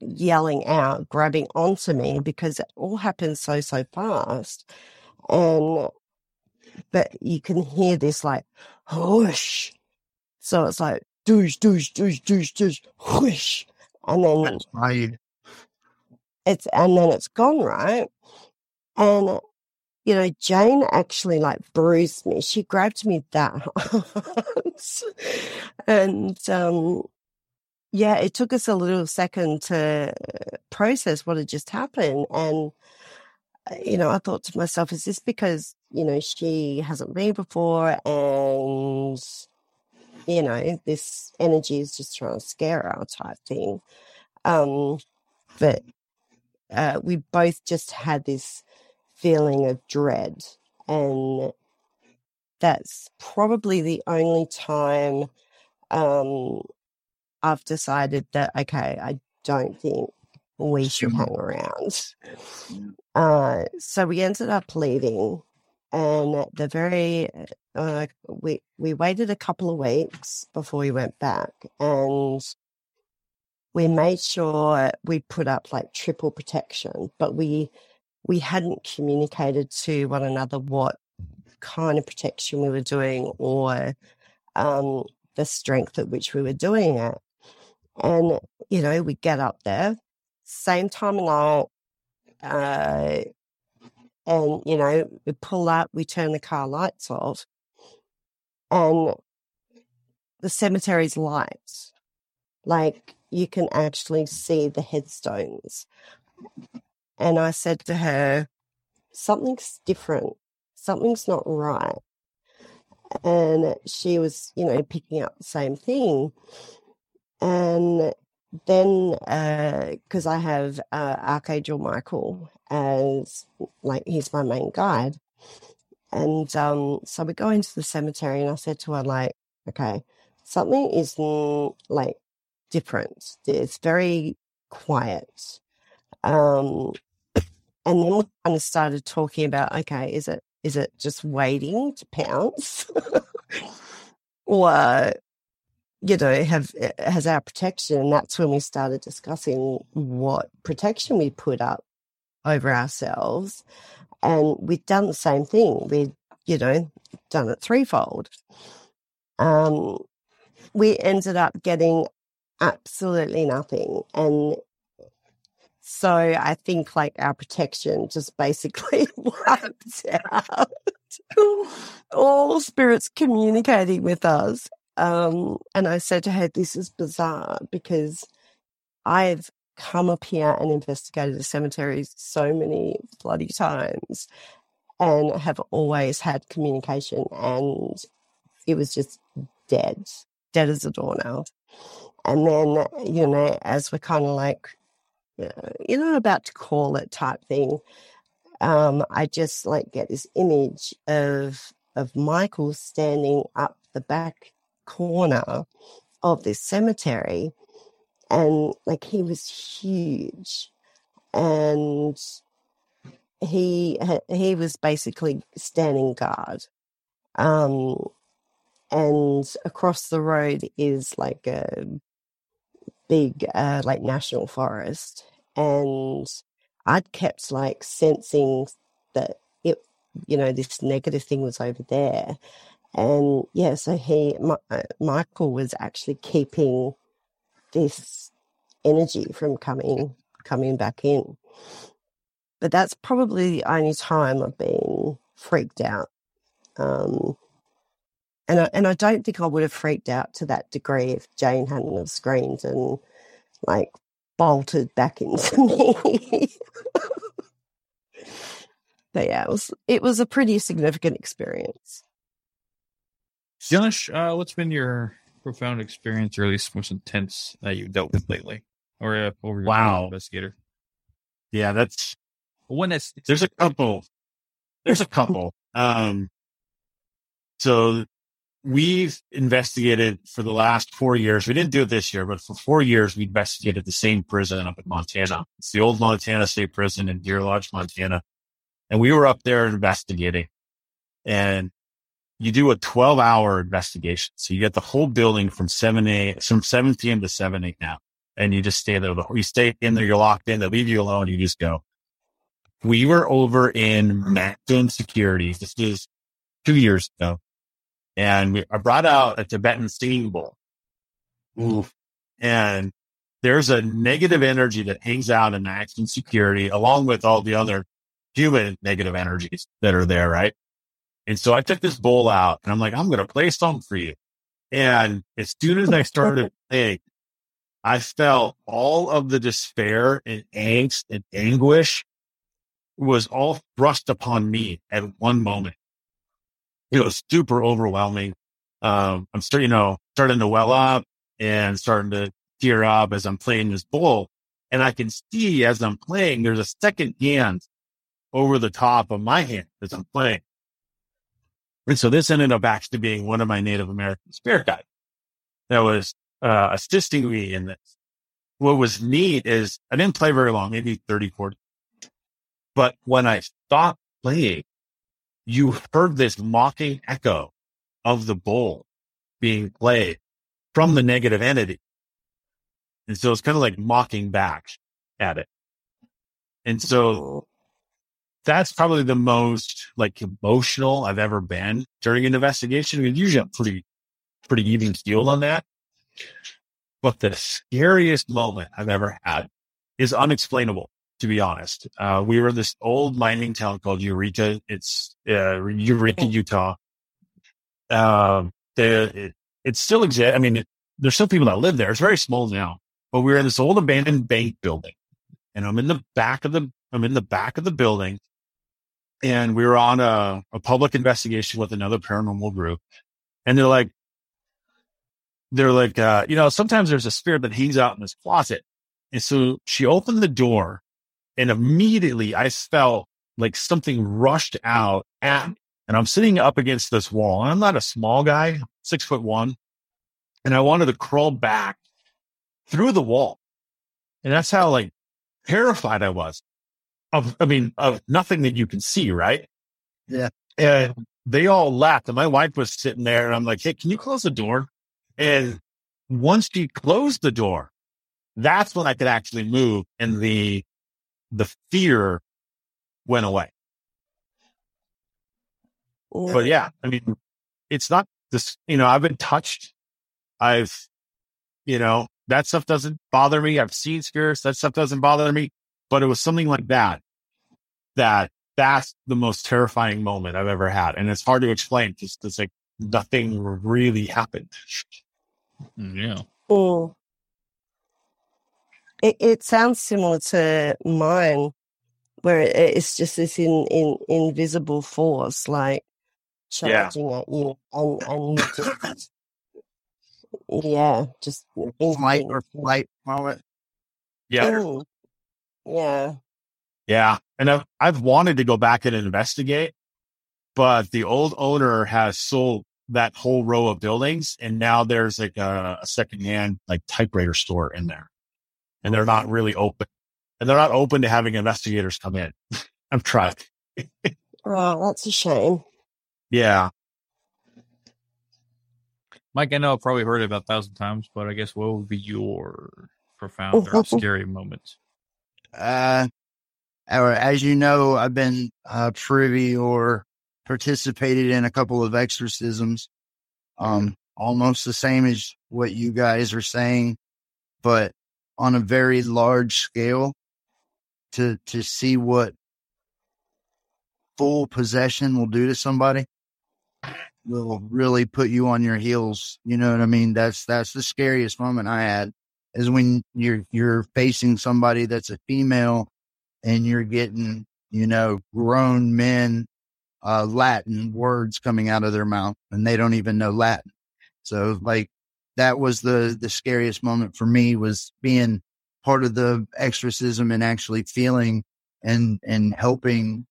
yelling out, grabbing onto me because it all happened so, so fast. And, but you can hear this like, whoosh. So it's like, douche, douche, douche, douche, douche, whoosh. And then it's, and then it's gone, right? And, you know, Jane actually like bruised me. She grabbed me that hard. and, um, yeah, it took us a little second to process what had just happened. And, uh, you know, I thought to myself, is this because, you know, she hasn't been before and, you know, this energy is just trying to scare her type thing. Um, but uh, we both just had this feeling of dread. And that's probably the only time um, I've decided that, okay, I don't think we should hang around. Uh, so we ended up leaving. And at the very, uh, we, we waited a couple of weeks before we went back and we made sure we put up like triple protection, but we, we hadn't communicated to one another what kind of protection we were doing or, um, the strength at which we were doing it. And, you know, we get up there, same time of night, uh, and, you know, we pull up, we turn the car lights off, and the cemetery's lights. Like, you can actually see the headstones. And I said to her, something's different. Something's not right. And she was, you know, picking up the same thing. And then, because I have uh, Archangel Michael as like he's my main guide, and um, so we go into the cemetery, and I said to her like, okay, something is like different. It's very quiet. Um, and then we kind of started talking about, okay, is it is it just waiting to pounce, or you know, have has our protection? And that's when we started discussing what protection we put up over ourselves, and we'd done the same thing. We'd you know done it threefold. Um, we ended up getting absolutely nothing, and so I think like our protection just basically wiped out all spirits communicating with us. Um, and I said to her, this is bizarre because I've come up here and investigated the cemeteries so many bloody times and have always had communication and it was just dead, dead as a doornail. And then, you know, as we're kind of like you know, about to call it type thing. Um, I just like get this image of of Michael standing up the back corner of this cemetery, and like he was huge, and he he was basically standing guard. Um, and across the road is like a big uh, like national forest and i'd kept like sensing that it you know this negative thing was over there and yeah so he my, uh, michael was actually keeping this energy from coming coming back in. But that's probably the only time i've been freaked out um and I, and I don't think I would have freaked out to that degree if Jane hadn't have screamed and like bolted back into me. but yeah, it was it was a pretty significant experience. Josh, uh, what's been your profound experience, or at least most intense that you've dealt with lately, or uh, over your Wow. investigator? Yeah, that's One that's there's a couple. There's a couple. Um, so we've investigated for the last four years. We didn't do it this year, but for four years, we investigated the same prison up in Montana. It's the old Montana State Prison in Deer Lodge, Montana. And we were up there investigating and you do a 12 hour investigation. So you get the whole building from 7 a from 7 p.m. to 7 a.m. Now. And you just stay there. You stay in there. You're locked in. They leave you alone. You just go. We were over in maximum security. This is two years ago. And we, I brought out a Tibetan singing bowl. Oof. And there's a negative energy that hangs out in maximum security along with all the other human negative energies that are there. Right. And so I took this bowl out and I'm like, I'm going to play a song for you. And as soon as I started playing, I felt all of the despair and angst and anguish was all thrust upon me at one moment. It was super overwhelming. Um, I'm starting, you know, starting to well up and starting to tear up as I'm playing this bowl. And I can see as I'm playing, there's a second hand over the top of my hand as I'm playing. And so this ended up actually being one of my Native American spirit guides that was uh, assisting me in this. What was neat is I didn't play very long, maybe 30, 40. But when I stopped playing, you heard this mocking echo of the bowl being played from the negative entity. And so it's kind of like mocking back at it. And so that's probably the most like emotional I've ever been during an investigation. Mean, usually I'm pretty, pretty even keeled on that. But the scariest moment I've ever had is unexplainable, to be honest. Uh, we were in this old mining town called Eureka. It's, uh, Eureka, oh. Utah. Um, the, it, it still exists. I mean, it, there's still people that live there. It's very small now, but we we're in this old abandoned bank building and I'm in the back of the, I'm in the back of the building and we were on a, a public investigation with another paranormal group. And they're like, they're like, uh, you know, sometimes there's a spirit that hangs out in this closet. And so she opened the door and immediately I felt like something rushed out at me. And I'm sitting up against this wall. And I'm not a small guy, six foot one. And I wanted to crawl back through the wall. And that's how like terrified I was of, I mean, of nothing that you can see, right? Yeah. And they all laughed. And my wife was sitting there and I'm like, Hey, can you close the door? And once she closed the door, that's when I could actually move and the, the fear went away. But yeah, I mean, it's not this, you know, I've been touched. I've, you know, that stuff doesn't bother me. I've seen spirits. That stuff doesn't bother me but it was something like that, that that's the most terrifying moment I've ever had. And it's hard to explain. Just it's like nothing really happened. Mm, yeah. Mm. It, it sounds similar to mine, where it, it's just this in, in, invisible force, like charging yeah. at you, and, and just, yeah, just flight or flight moment. Yeah. Mm. Yeah. Yeah. And I've, I've wanted to go back and investigate, but the old owner has sold that whole row of buildings. And now there's like a, a secondhand like typewriter store in there and they're not really open and they're not open to having investigators come in. I'm trying. oh, that's a shame. Yeah. Mike, I know I've probably heard it about a thousand times, but I guess what would be your profound or scary moments? Uh, or as you know, I've been uh, privy or participated in a couple of exorcisms, um, almost the same as what you guys are saying, but on a very large scale to, to see what full possession will do to somebody will really put you on your heels. You know what I mean? That's, that's the scariest moment I had is when you're you're facing somebody that's a female and you're getting you know grown men uh, Latin words coming out of their mouth and they don't even know Latin. So like that was the the scariest moment for me was being part of the exorcism and actually feeling and and helping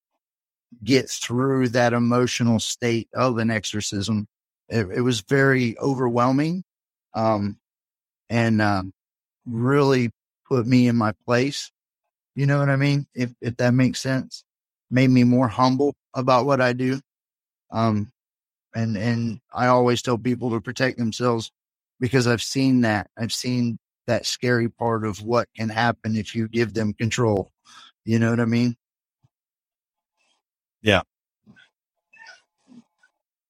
get through that emotional state of an exorcism it, it was very overwhelming. Um, and, um, really put me in my place. You know what I mean? If, if that makes sense, made me more humble about what I do. Um, and, and I always tell people to protect themselves because I've seen that. I've seen that scary part of what can happen if you give them control. You know what I mean? Yeah.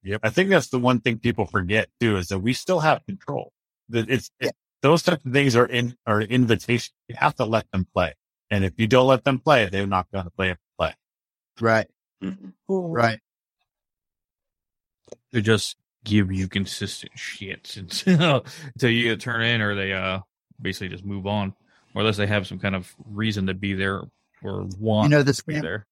Yep. I think that's the one thing people forget too is that we still have control. That it's, Yeah. those types of things are in are an invitation. You have to let them play. And if you don't let them play, they're not going to play if play. Right. Mm. Right. They're just give you consistent shit until until you either turn in or they uh basically just move on, or unless they have some kind of reason to be there or want You know, this to be same, there.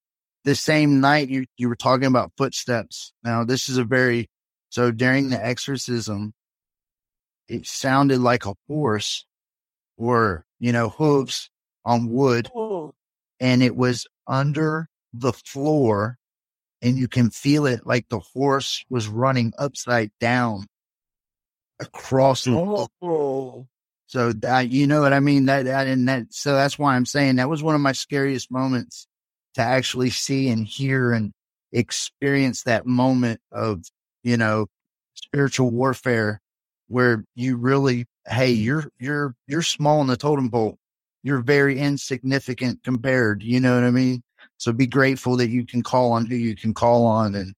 the same night you, you were talking about footsteps. Now, this is a very, so during the exorcism, it sounded like a horse or, you know, hooves on wood and it was under the floor and you can feel it like the horse was running upside down across the mm. floor. Oh. So that, you know what I mean? That, that, and that, so that's why I'm saying that was one of my scariest moments to actually see and hear and experience that moment of, you know, spiritual warfare where you really, hey, you're, you're, you're small in the totem pole. You're very insignificant compared. You know what I mean? So be grateful that you can call on who you can call on. And,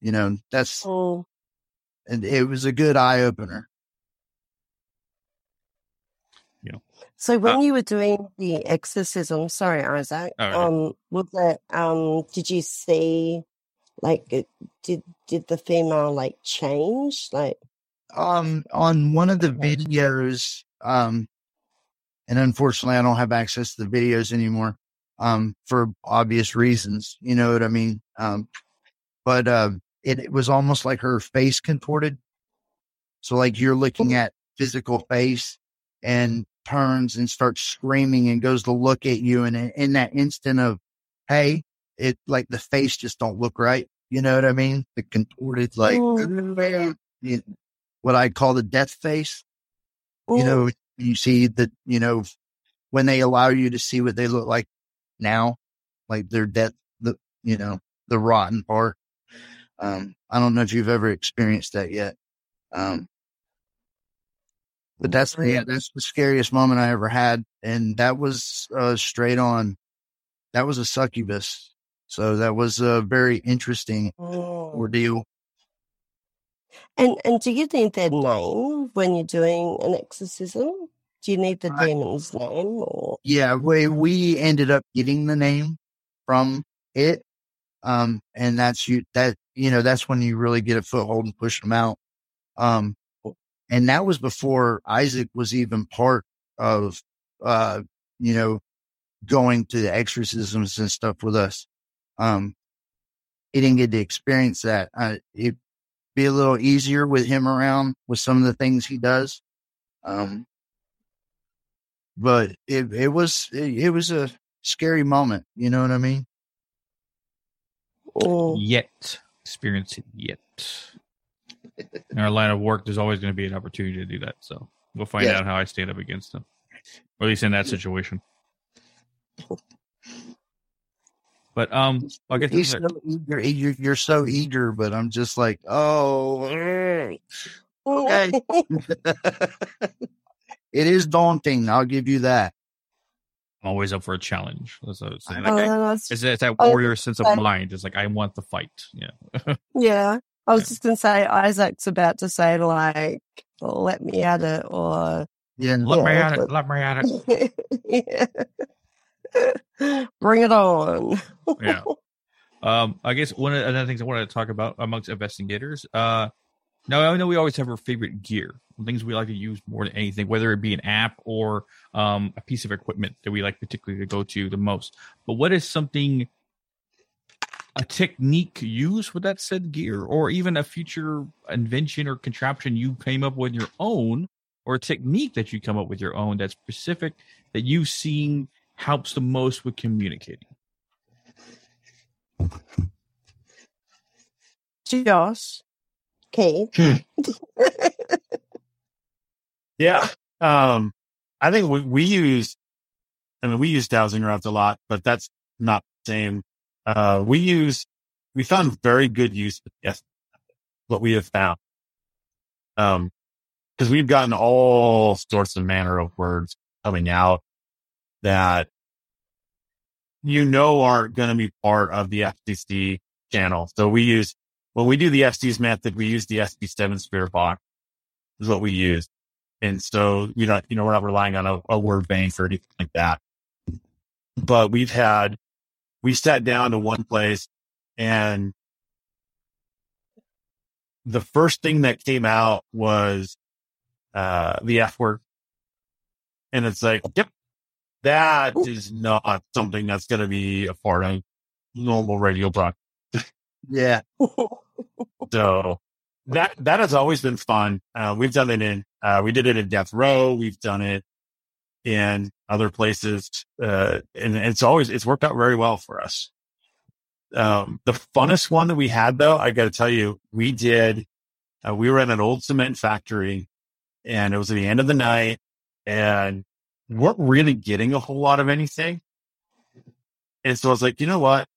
you know, that's, Mm. and it was a good eye opener. Yeah. So when you were doing the exorcism, sorry, Isaac, Oh, yeah. um, was that, um, did you see, like, did did the female like change? Like, um on one of the videos um and unfortunately i don't have access to the videos anymore um for obvious reasons you know what i mean? Um but uh it, it was almost like her face contorted. So like you're looking at physical face and turns and starts screaming and goes to look at you and in- in that instant of hey it like the face just don't look right you know what i mean? The contorted like you- what I call the death face. You mm, know, you see that, you know, when they allow you to see what they look like now, like their death, the, you know, the rotten part. Um, I don't know if you've ever experienced that yet. Um, but that's, yeah, that's the scariest moment I ever had. And that was, uh, straight on. That was a succubus. So that was a very interesting mm. ordeal. And and do you need their name when you're doing an exorcism? Do you need the I- demon's name or? Yeah, we we ended up getting the name from it, um, and that's you that you know that's when you really get a foothold and push them out. Um, and that was before Isaac was even part of, uh, you know, going to the exorcisms and stuff with us. Um, he didn't get to experience that. Uh, it'd be a little easier with him around with some of the things he does. Um, but it it was it, it was a scary moment. You know what I mean? Mm. Yet experience it yet. In our line of work, there's always going to be an opportunity to do that. So we'll find Yeah. out how I stand up against them, or at least in that situation. But um, I guess He's so eager. You're, you're so eager, but I'm just like, oh, okay. it is daunting. I'll give you that. I'm always up for a challenge. That's what I was saying. Oh, I- it's, it's that Oh, warrior sense of mind. It's like I want the fight. Yeah. yeah. I was Yeah. just gonna say Isaac's about to say like, "Let me at it," or Yeah. Let me Yeah, at it. Let me at it. yeah. Bring it on. yeah. Um, I guess one of the other things I wanted to talk about amongst investigators. Uh, now I know we always have our favorite gear, things we like to use more than anything, whether it be an app or um, a piece of equipment that we like particularly to go to the most. But what is something, a technique used with that said gear, or even a future invention or contraption you came up with your own, or a technique that you come up with your own that's specific that you've seen helps the most with communicating? Josh. Keith. Yeah. Um, I think we, we use, I mean, we use dowsing rods a lot, but that's not the same. Uh, we use, we found very good use with yes, what we have found. Um, cause we've gotten all sorts of manner of words coming out that you know aren't going to be part of the FCC channel. So we use, when we do the Estes method, we use the SB7 Spirit box is what we use. And so, you know, you know, we're not relying on a, a word bank or anything like that. But we've had, we sat down to one place and the first thing that came out was, uh, the F word. And it's like, yep, that is not something that's going to be a part of normal radio broadcast. Yeah. So that that has always been fun. Uh, we've done it in uh, we did it in Death Row. We've done it in other places, uh, and it's always it's worked out very well for us. Um, the funnest one that we had, though, I got to tell you, we did. Uh, we were at an old cement factory, and it was at the end of the night, and weren't really getting a whole lot of anything. And so I was like, you know what?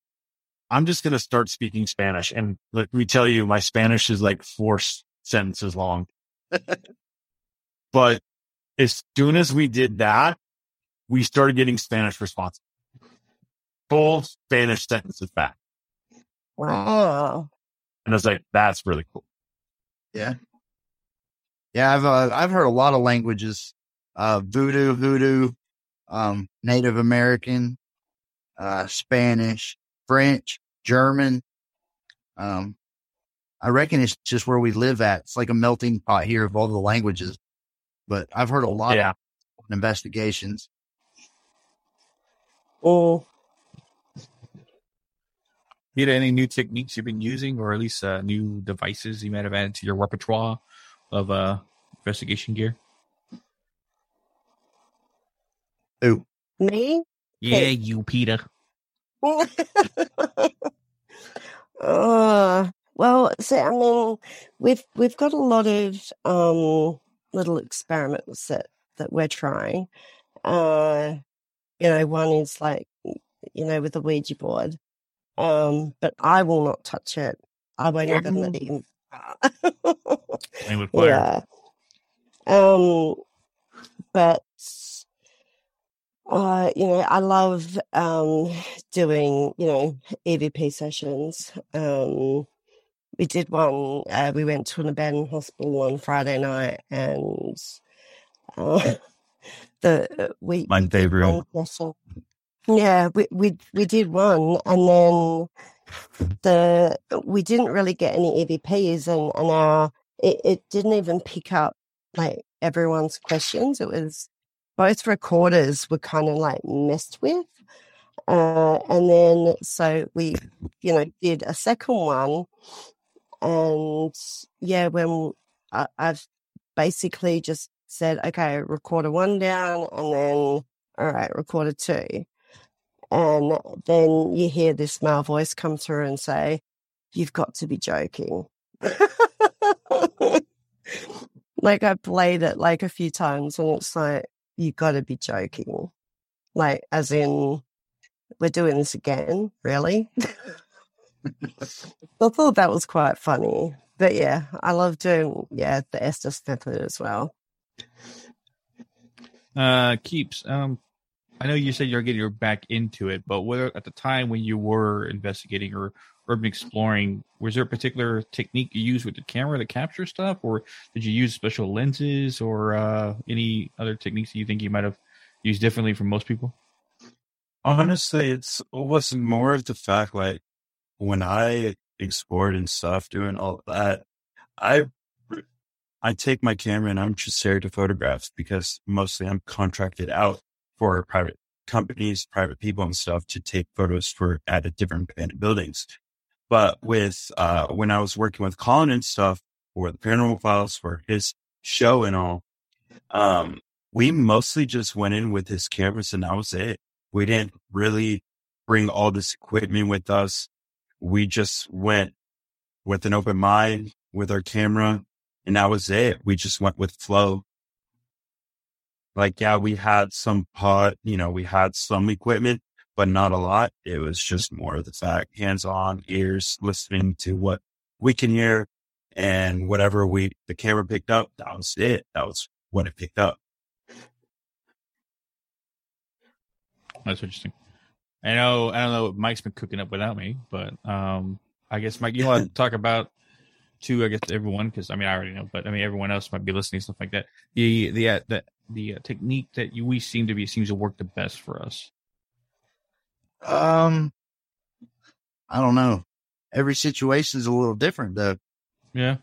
I'm just going to start speaking Spanish. And let me tell you, my Spanish is like four sentences long. but as soon as we did that, we started getting Spanish responses. Full Spanish sentences back. wow. And I was like, that's really cool. Yeah. Yeah. I've, uh, I've heard a lot of languages, uh, voodoo, hoodoo, um, Native American, uh, Spanish, French, German. Um, I reckon it's just where we live at. It's like a melting pot here of all the languages, but I've heard a lot Yeah. of investigations. You had any new techniques you've been using, or at least uh, new devices you might have added to your repertoire of uh, investigation gear? Ooh, Me? Yeah, Hey. you, Peta. uh, well, so I mean, we've we've got a lot of um little experiments that that we're trying. Uh, you know, one is like you know with the Ouija board, um, but I will not touch it. I won't even let him. With fire. yeah. Um, but uh, you know, I love um doing you know EVP sessions. Um, we did one. Uh, we went to an abandoned hospital on Friday night, and uh, the we My we did favorite. Yeah, we we we did one, and then the we didn't really get any EVPs, and and our it, it didn't even pick up like everyone's questions. It was both recorders were kind of like messed with. Uh, and then so we, you know, did a second one, and yeah, when I, I've basically just said, okay, recorder one down, and then all right, recorder two, and then you hear this male voice come through and say, "You've got to be joking." like I played it like a few times, and it's like you got to be joking, like as in we're doing this again, really. I thought that was quite funny, but yeah, I love doing yeah the Estes method as well. Uh, keeps. Um, I know you said you're getting your back into it, but whether at the time when you were investigating or urban exploring, was there a particular technique you used with the camera to capture stuff, or did you use special lenses or uh, any other techniques that you think you might have used differently from most people? Honestly, it's it was more of the fact like when I explored and stuff, doing all that, I I take my camera and I'm just there to photographs because mostly I'm contracted out for private companies, private people and stuff to take photos for at different abandoned buildings. But with uh when I was working with Colin and stuff for the paranormal files for his show and all, um, we mostly just went in with his cameras and that was it. We didn't really bring all this equipment with us. We just went with an open mind, with our camera and that was it. We just went with flow. Like, yeah, we had some pot, you know, we had some equipment, but not a lot. It was just more of the fact, hands on, ears, listening to what we can hear and whatever we, the camera picked up, that was it. That was what it picked up. That's interesting. I know, I don't know. Mike's been cooking up without me, but um, I guess Mike, you want to talk about to I guess everyone because I mean I already know, but I mean everyone else might be listening stuff like that. The the uh, the the uh, technique that you, we seem to be seems to work the best for us. Um, I don't know. Every situation is a little different though. Yeah.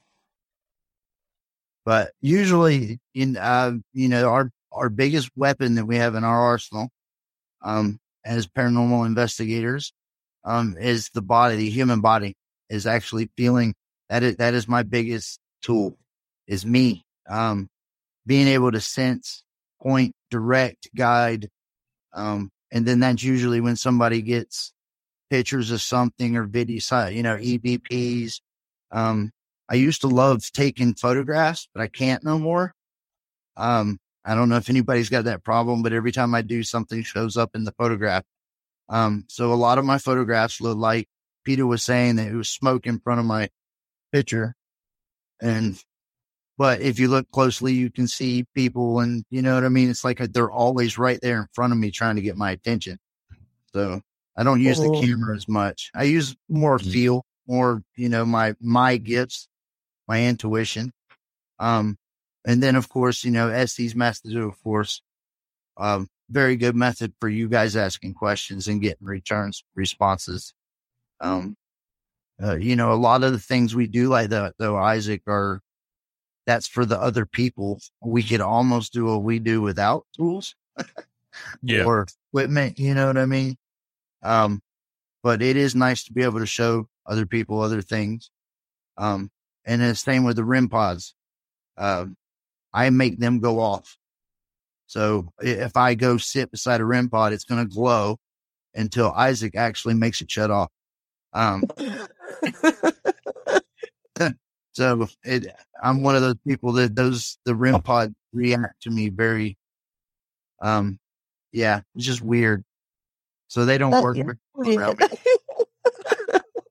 But usually in uh you know our our biggest weapon that we have in our arsenal um as paranormal investigators um is the body, the human body is actually feeling that is that is my biggest tool is me um being able to sense point direct guide um and then that's usually when somebody gets pictures of something or video you know evps um i used to love taking photographs but i can't no more. Um i don't know if anybody's got that problem but every time i do something shows up in the photograph. Um so a lot of my photographs look like peta was saying that it was smoke in front of my picture. And, but if you look closely, you can see people and you know what I mean? It's like they're always right there in front of me trying to get my attention. So I don't use the oh. camera as much. I use more mm-hmm. feel, more, you know, my, my gifts, my intuition. Um, and then of course, you know, Estes methods, of course, um, very good method for you guys asking questions and getting returns responses. Um, uh, you know, a lot of the things we do like that, though, Isaac, are that's for the other people. We could almost do what we do without tools yeah. or equipment. You know what I mean? Um, but it is nice to be able to show other people other things. Um, and the same with the REM pods. Uh, I make them go off. So if I go sit beside a REM pod, it's going to glow until Isaac actually makes it shut off. Um, so it, I'm one of those people that those the REM pod react to me very, um, yeah, it's just weird. So they don't that, work yeah. around me.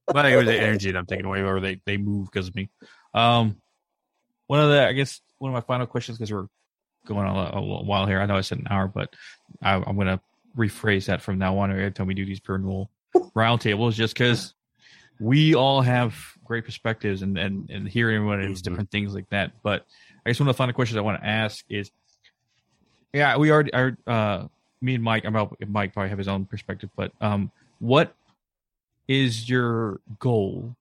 but it was the energy that I'm taking away, or they they move because of me. Um, one of the I guess one of my final questions because we're going on a, a, while here. I know I said an hour, but I, am going to rephrase that from now on. Every time we do these paranormal roundtables, just because we all have great perspectives and and, and hearing everyone mm-hmm. different things like that. But I guess one of the final questions I want to ask is, yeah, we already are. Uh, me and Mike, I'm about Mike probably have his own perspective, but um, what is your goal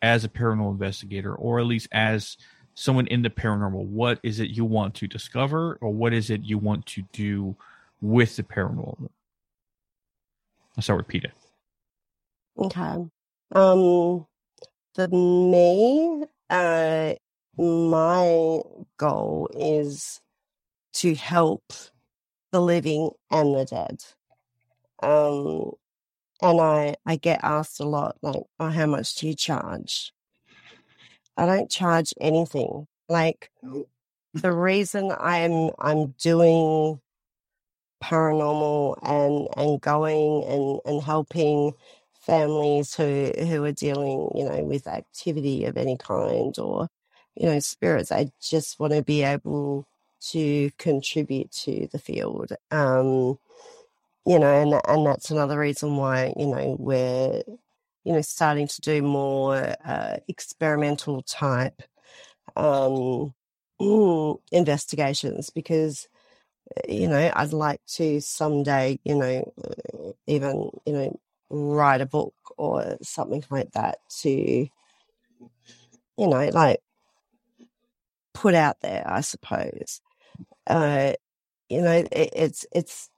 as a paranormal investigator, or at least as someone in the paranormal? What is it you want to discover, or what is it you want to do with the paranormal? I'll start with Peta. Okay. Um, for me, uh, my goal is to help the living and the dead. Um, and I, I get asked a lot, like, oh, how much do you charge? I don't charge anything. Like, the reason I'm, I'm doing paranormal and, and going and, and helping families who who are dealing, you know, with activity of any kind or, you know, spirits. I just want to be able to contribute to the field. Um, you know, and and that's another reason why you know we're you know starting to do more uh, experimental type um, investigations because you know I'd like to someday you know even you know write a book or something like that to, you know, like put out there, I suppose. Uh, you know, it, it's, it's,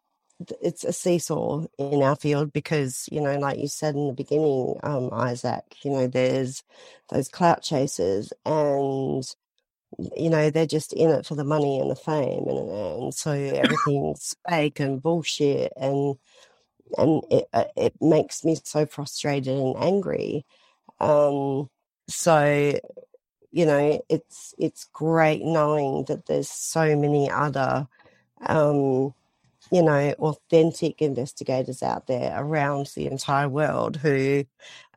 it's a seesaw in our field because, you know, like you said in the beginning, um, Isaac, you know, there's those clout chasers and, you know, they're just in it for the money and the fame and, and so everything's fake and bullshit and, and it uh, it makes me so frustrated and angry. Um, so you know, it's it's great knowing that there's so many other, um, you know, authentic investigators out there around the entire world who,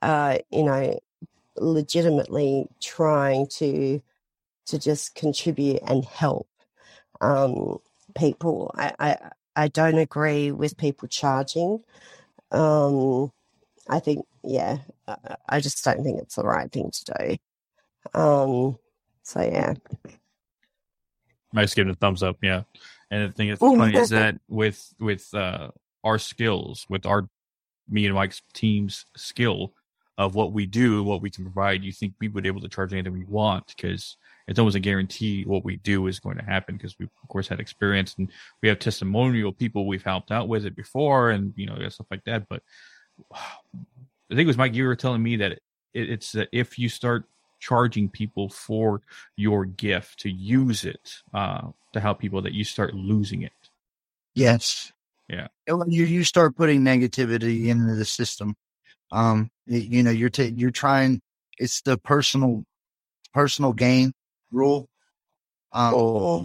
uh, you know, legitimately trying to to just contribute and help um, people. I I don't agree with people charging. Um, I think, yeah, I just don't think it's the right thing to do. Um, so yeah. Mike's giving a thumbs up, yeah. And the thing that's funny is that with with uh, our skills, with our me and Mike's team's skill of what we do, what we can provide, you think we would be able to charge anything we want because it's almost a guarantee what we do is going to happen because we of course had experience and we have testimonial people we've helped out with it before and you know stuff like that. But I think it was Mike. You were telling me that it, it's that if you start charging people for your gift to use it uh, to help people, that you start losing it. Yes. Yeah. You you start putting negativity into the system. Um, you know, you're ta- you're trying. It's the personal personal gain rule. Um, Oh.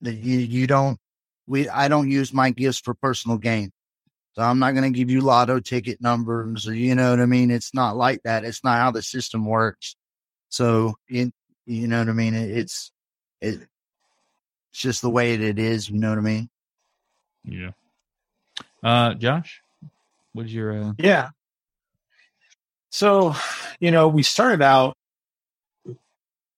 That you you don't. We I don't use my gifts for personal gain. So I'm not going to give you lotto ticket numbers or you know what I mean. It's not like that. It's not how the system works. So you you know what I mean. It, it's it, it's just the way that it is. You know what I mean. Yeah. Uh, Josh, what's your uh, Yeah. So, you know, we started out,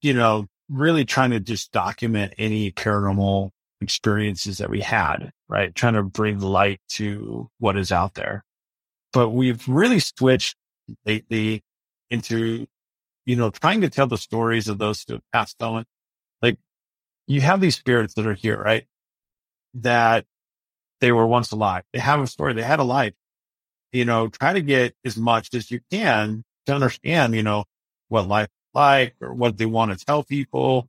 you know, really trying to just document any paranormal experiences that we had, right? Trying to bring light to what is out there. But we've really switched lately into, you know, trying to tell the stories of those who have passed on. Like you have these spirits that are here, right? That they were once alive. They have a story. They had a life. You know, try to get as much as you can to understand, you know, what life like or what they want to tell people.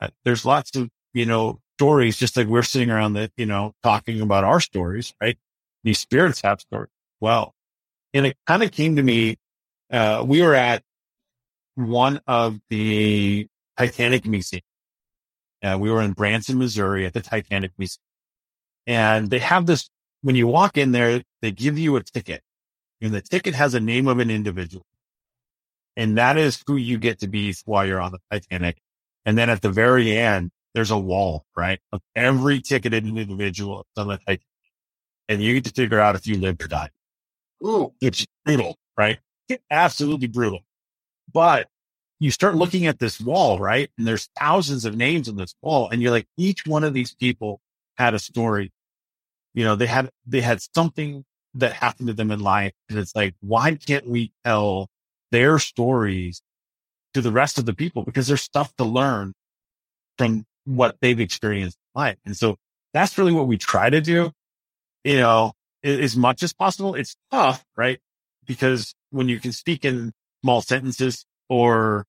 Uh, there's lots of, you know, stories, just like we're sitting around that, you know, talking about our stories, right? These spirits have stories. Well, and it kind of came to me. Uh, we were at one of the Titanic museum. Uh, we were in Branson, Missouri at the Titanic Museum. And they have this, when you walk in there, they give you a ticket and the ticket has a name of an individual. And that is who you get to be while you're on the Titanic. And then at the very end, there's a wall, right? Of every ticketed individual on the Titanic. And you get to figure out if you lived or died. Ooh, it's brutal, right? Absolutely brutal. But you start looking at this wall, right? And there's thousands of names on this wall. And you're like, each one of these people had a story. You know, they had, they had something that happened to them in life. And it's like, why can't we tell their stories to the rest of the people? Because there's stuff to learn from what they've experienced in life. And so that's really what we try to do, you know, as much as possible. It's tough, right? Because when you can speak in small sentences or,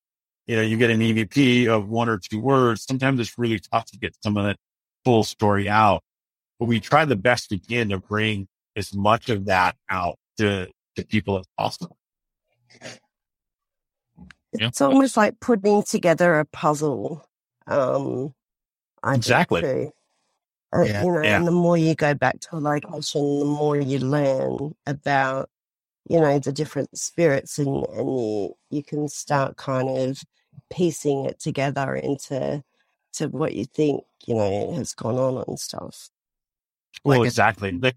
you know, you get an EVP of one or two words, sometimes it's really tough to get some of that full story out. But we try the best we can to bring as much of that out to, to people as possible. Yeah. It's almost like putting together a puzzle. Um, I think, Exactly. Uh, Yeah. you know, Yeah. and the more you go back to a location, the more you learn about, you know, the different spirits, and and you you can start kind of piecing it together into to what you think you know has gone on and stuff. Well, Like exactly. Like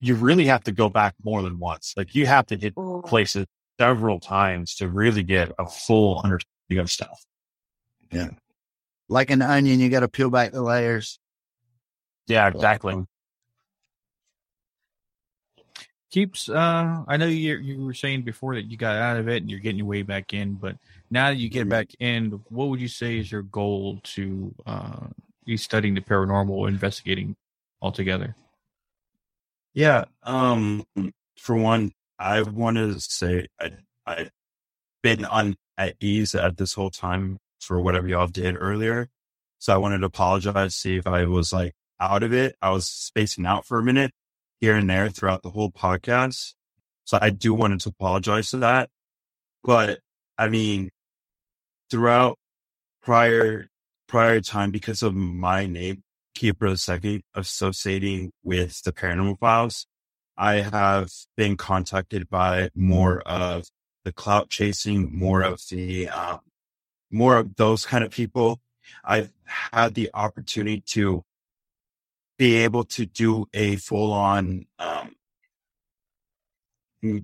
you really have to go back more than once. Like you have to hit Mm. places several times to really get a full understanding of stuff. Yeah. Like an onion, you got to peel back the layers. Yeah, exactly. keeps uh i know you you were saying before that you got out of it and you're getting your way back in but now that you get back in what would you say is your goal to uh be studying the paranormal investigating altogether Yeah. Um, for one, I wanted to say I, I've been on at ease at this whole time for whatever y'all did earlier. So I wanted to apologize, see if I was like out of it. I was spacing out for a minute here and there throughout the whole podcast. So I do wanted to apologize for that. But I mean, throughout prior prior time because of my name, the Second, associating with the paranormal files, I have been contacted by more of the clout chasing, more of the um, more of those kind of people. I've had the opportunity to be able to do a full on um,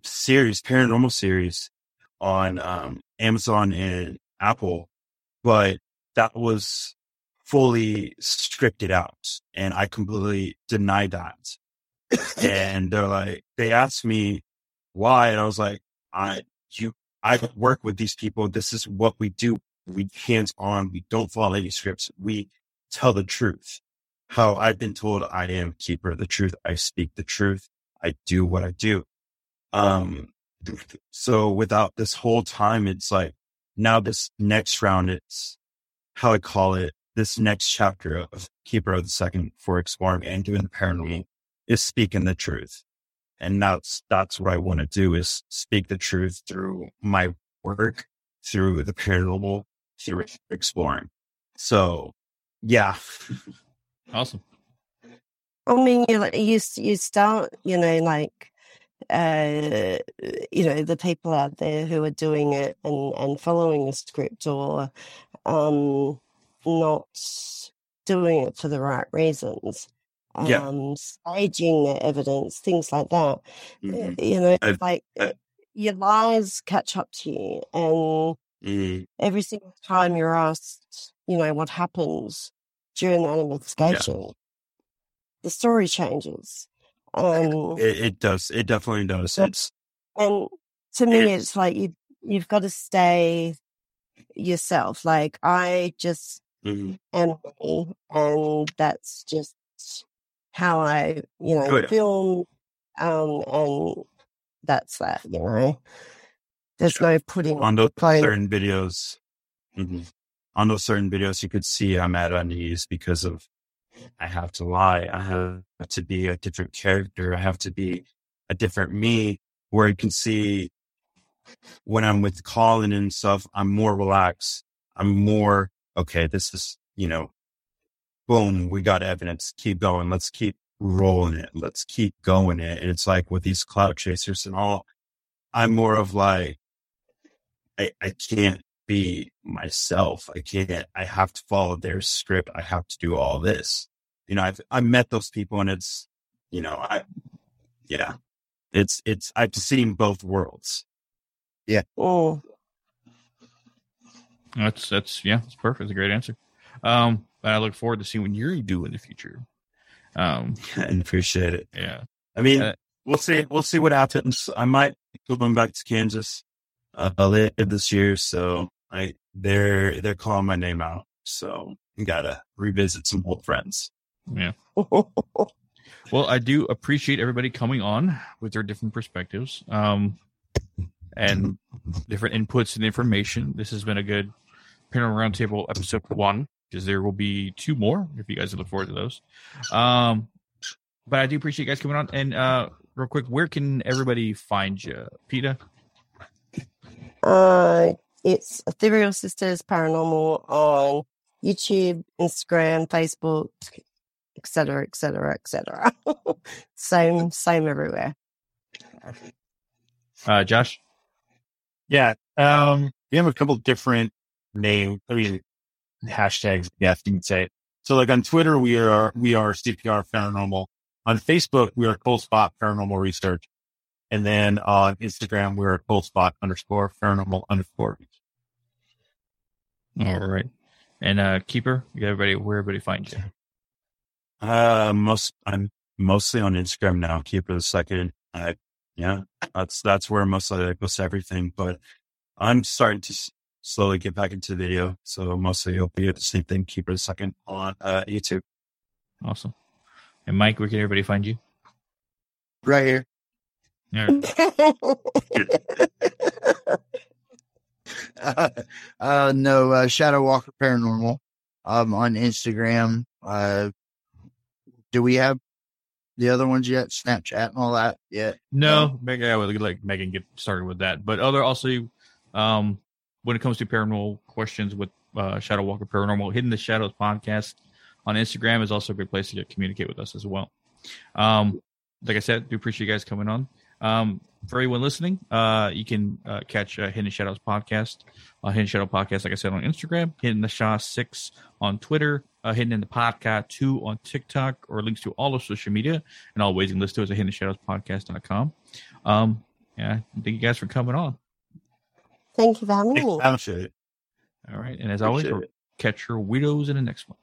series, paranormal series on um, Amazon and Apple, but that was fully scripted out and I completely denied that. And they're like, they asked me why. And I was like, I, you, I work with these people. This is what we do. We hands on. We don't follow any scripts. We tell the truth. How I've been told I am keeper of the truth. I speak the truth. I do what I do. Um, so without this whole time, it's like now this next round, it's how I call it. This next chapter of Keeper of the Second for exploring and doing the paranormal is speaking the truth. And that's, that's what I want to do is speak the truth through my work, through the paranormal, through exploring. So yeah. Awesome. I mean, you you you start, you know, like uh, you know, the people out there who are doing it and and following the script or um, not doing it for the right reasons. Yeah. Um, staging their evidence, things like that. Mhm. You know, I've- like I- your lies catch up to you, and Mm, every single time you're asked, you know, what happens during the that investigation, the story changes. Um, it, it does. It definitely does. It's, and to me, it's like you you've got to stay yourself. Like I just mhm. am and that's just how I, you know, Oh, yeah. film. Um, and that's that. You know, there's no putting on those certain videos, mhm. on those certain videos, you could see I'm at unease because of I have to lie. I have to be a different character. I have to be a different me. Where you can see when I'm with Colin and stuff, I'm more relaxed. I'm more okay. This is you know, boom. We got evidence. Keep going. Let's keep rolling it. Let's keep going it. And it's like with these cloud chasers and all. I'm more of like I, I can't be myself. I can't, I have to follow their script. I have to do all this. You know, I've, I met those people and it's, you know, I, yeah, it's, it's, I've seen both worlds. Yeah. Oh, That's that's yeah, that's perfect. It's a great answer. Um, and I look forward to seeing what you do in the future. Um, and appreciate it. yeah, I mean, Uh, we'll see, we'll see what happens. I might go back to Kansas, uh, later this year. So I, they're, they're calling my name out. So you gotta revisit some old friends. yeah. Well, I do appreciate everybody coming on with their different perspectives, um, and different inputs and information. This has been a good Paranormal Roundtable episode one, because there will be two more if you guys look forward to those. Um, but I do appreciate you guys coming on. And uh, real quick, where can everybody find you, Peta? Uh, it's Ethereal Sisters Paranormal on YouTube, Instagram, Facebook, etc., etc., etc. Same, same everywhere. Uh, Josh. Yeah. Um, we have a couple different names. I mean, hashtags, yes, you can say. It. So like on Twitter, we are, we are CPR paranormal. On Facebook, we are Cold Spot Paranormal Research. And then on Instagram, we're Cold Spot underscore paranormal underscore. All right. And uh, Keeper, you got everybody, where everybody finds you. Uh, most, I'm mostly on Instagram now. Keeper the second. I, yeah, that's, that's where mostly I post everything, but I'm starting to s- slowly get back into the video. So mostly it'll be at the same thing. Keeper the second on, uh, YouTube. Awesome. And Mike, where can everybody find you? Right here. Yeah. uh, uh, no, uh, Shadow Walker Paranormal, um, on Instagram. Uh, do we have the other ones yet? Snapchat and all that yet? No, Megan, I would like Megan get started with that. But other also, um, when it comes to paranormal questions with uh, Shadow Walker Paranormal, Hidden the Shadows podcast on Instagram is also a great place to get, communicate with us as well. Um, like I said, do appreciate you guys coming on. Um, for everyone listening, uh, you can uh, catch uh, Hidden Shadows podcast, uh, Hidden Shadow podcast, like I said, on Instagram, Hidden the Shaw six on Twitter, uh, Hidden in the Podcast two on TikTok, or links to all of social media, and all ways you can listen to us at Hidden Shadows Podcast.com. Um, yeah, thank you guys for coming on. Thank you for having me. Appreciate it. All right, and as always, Appreciate it. catch your widows in the next one.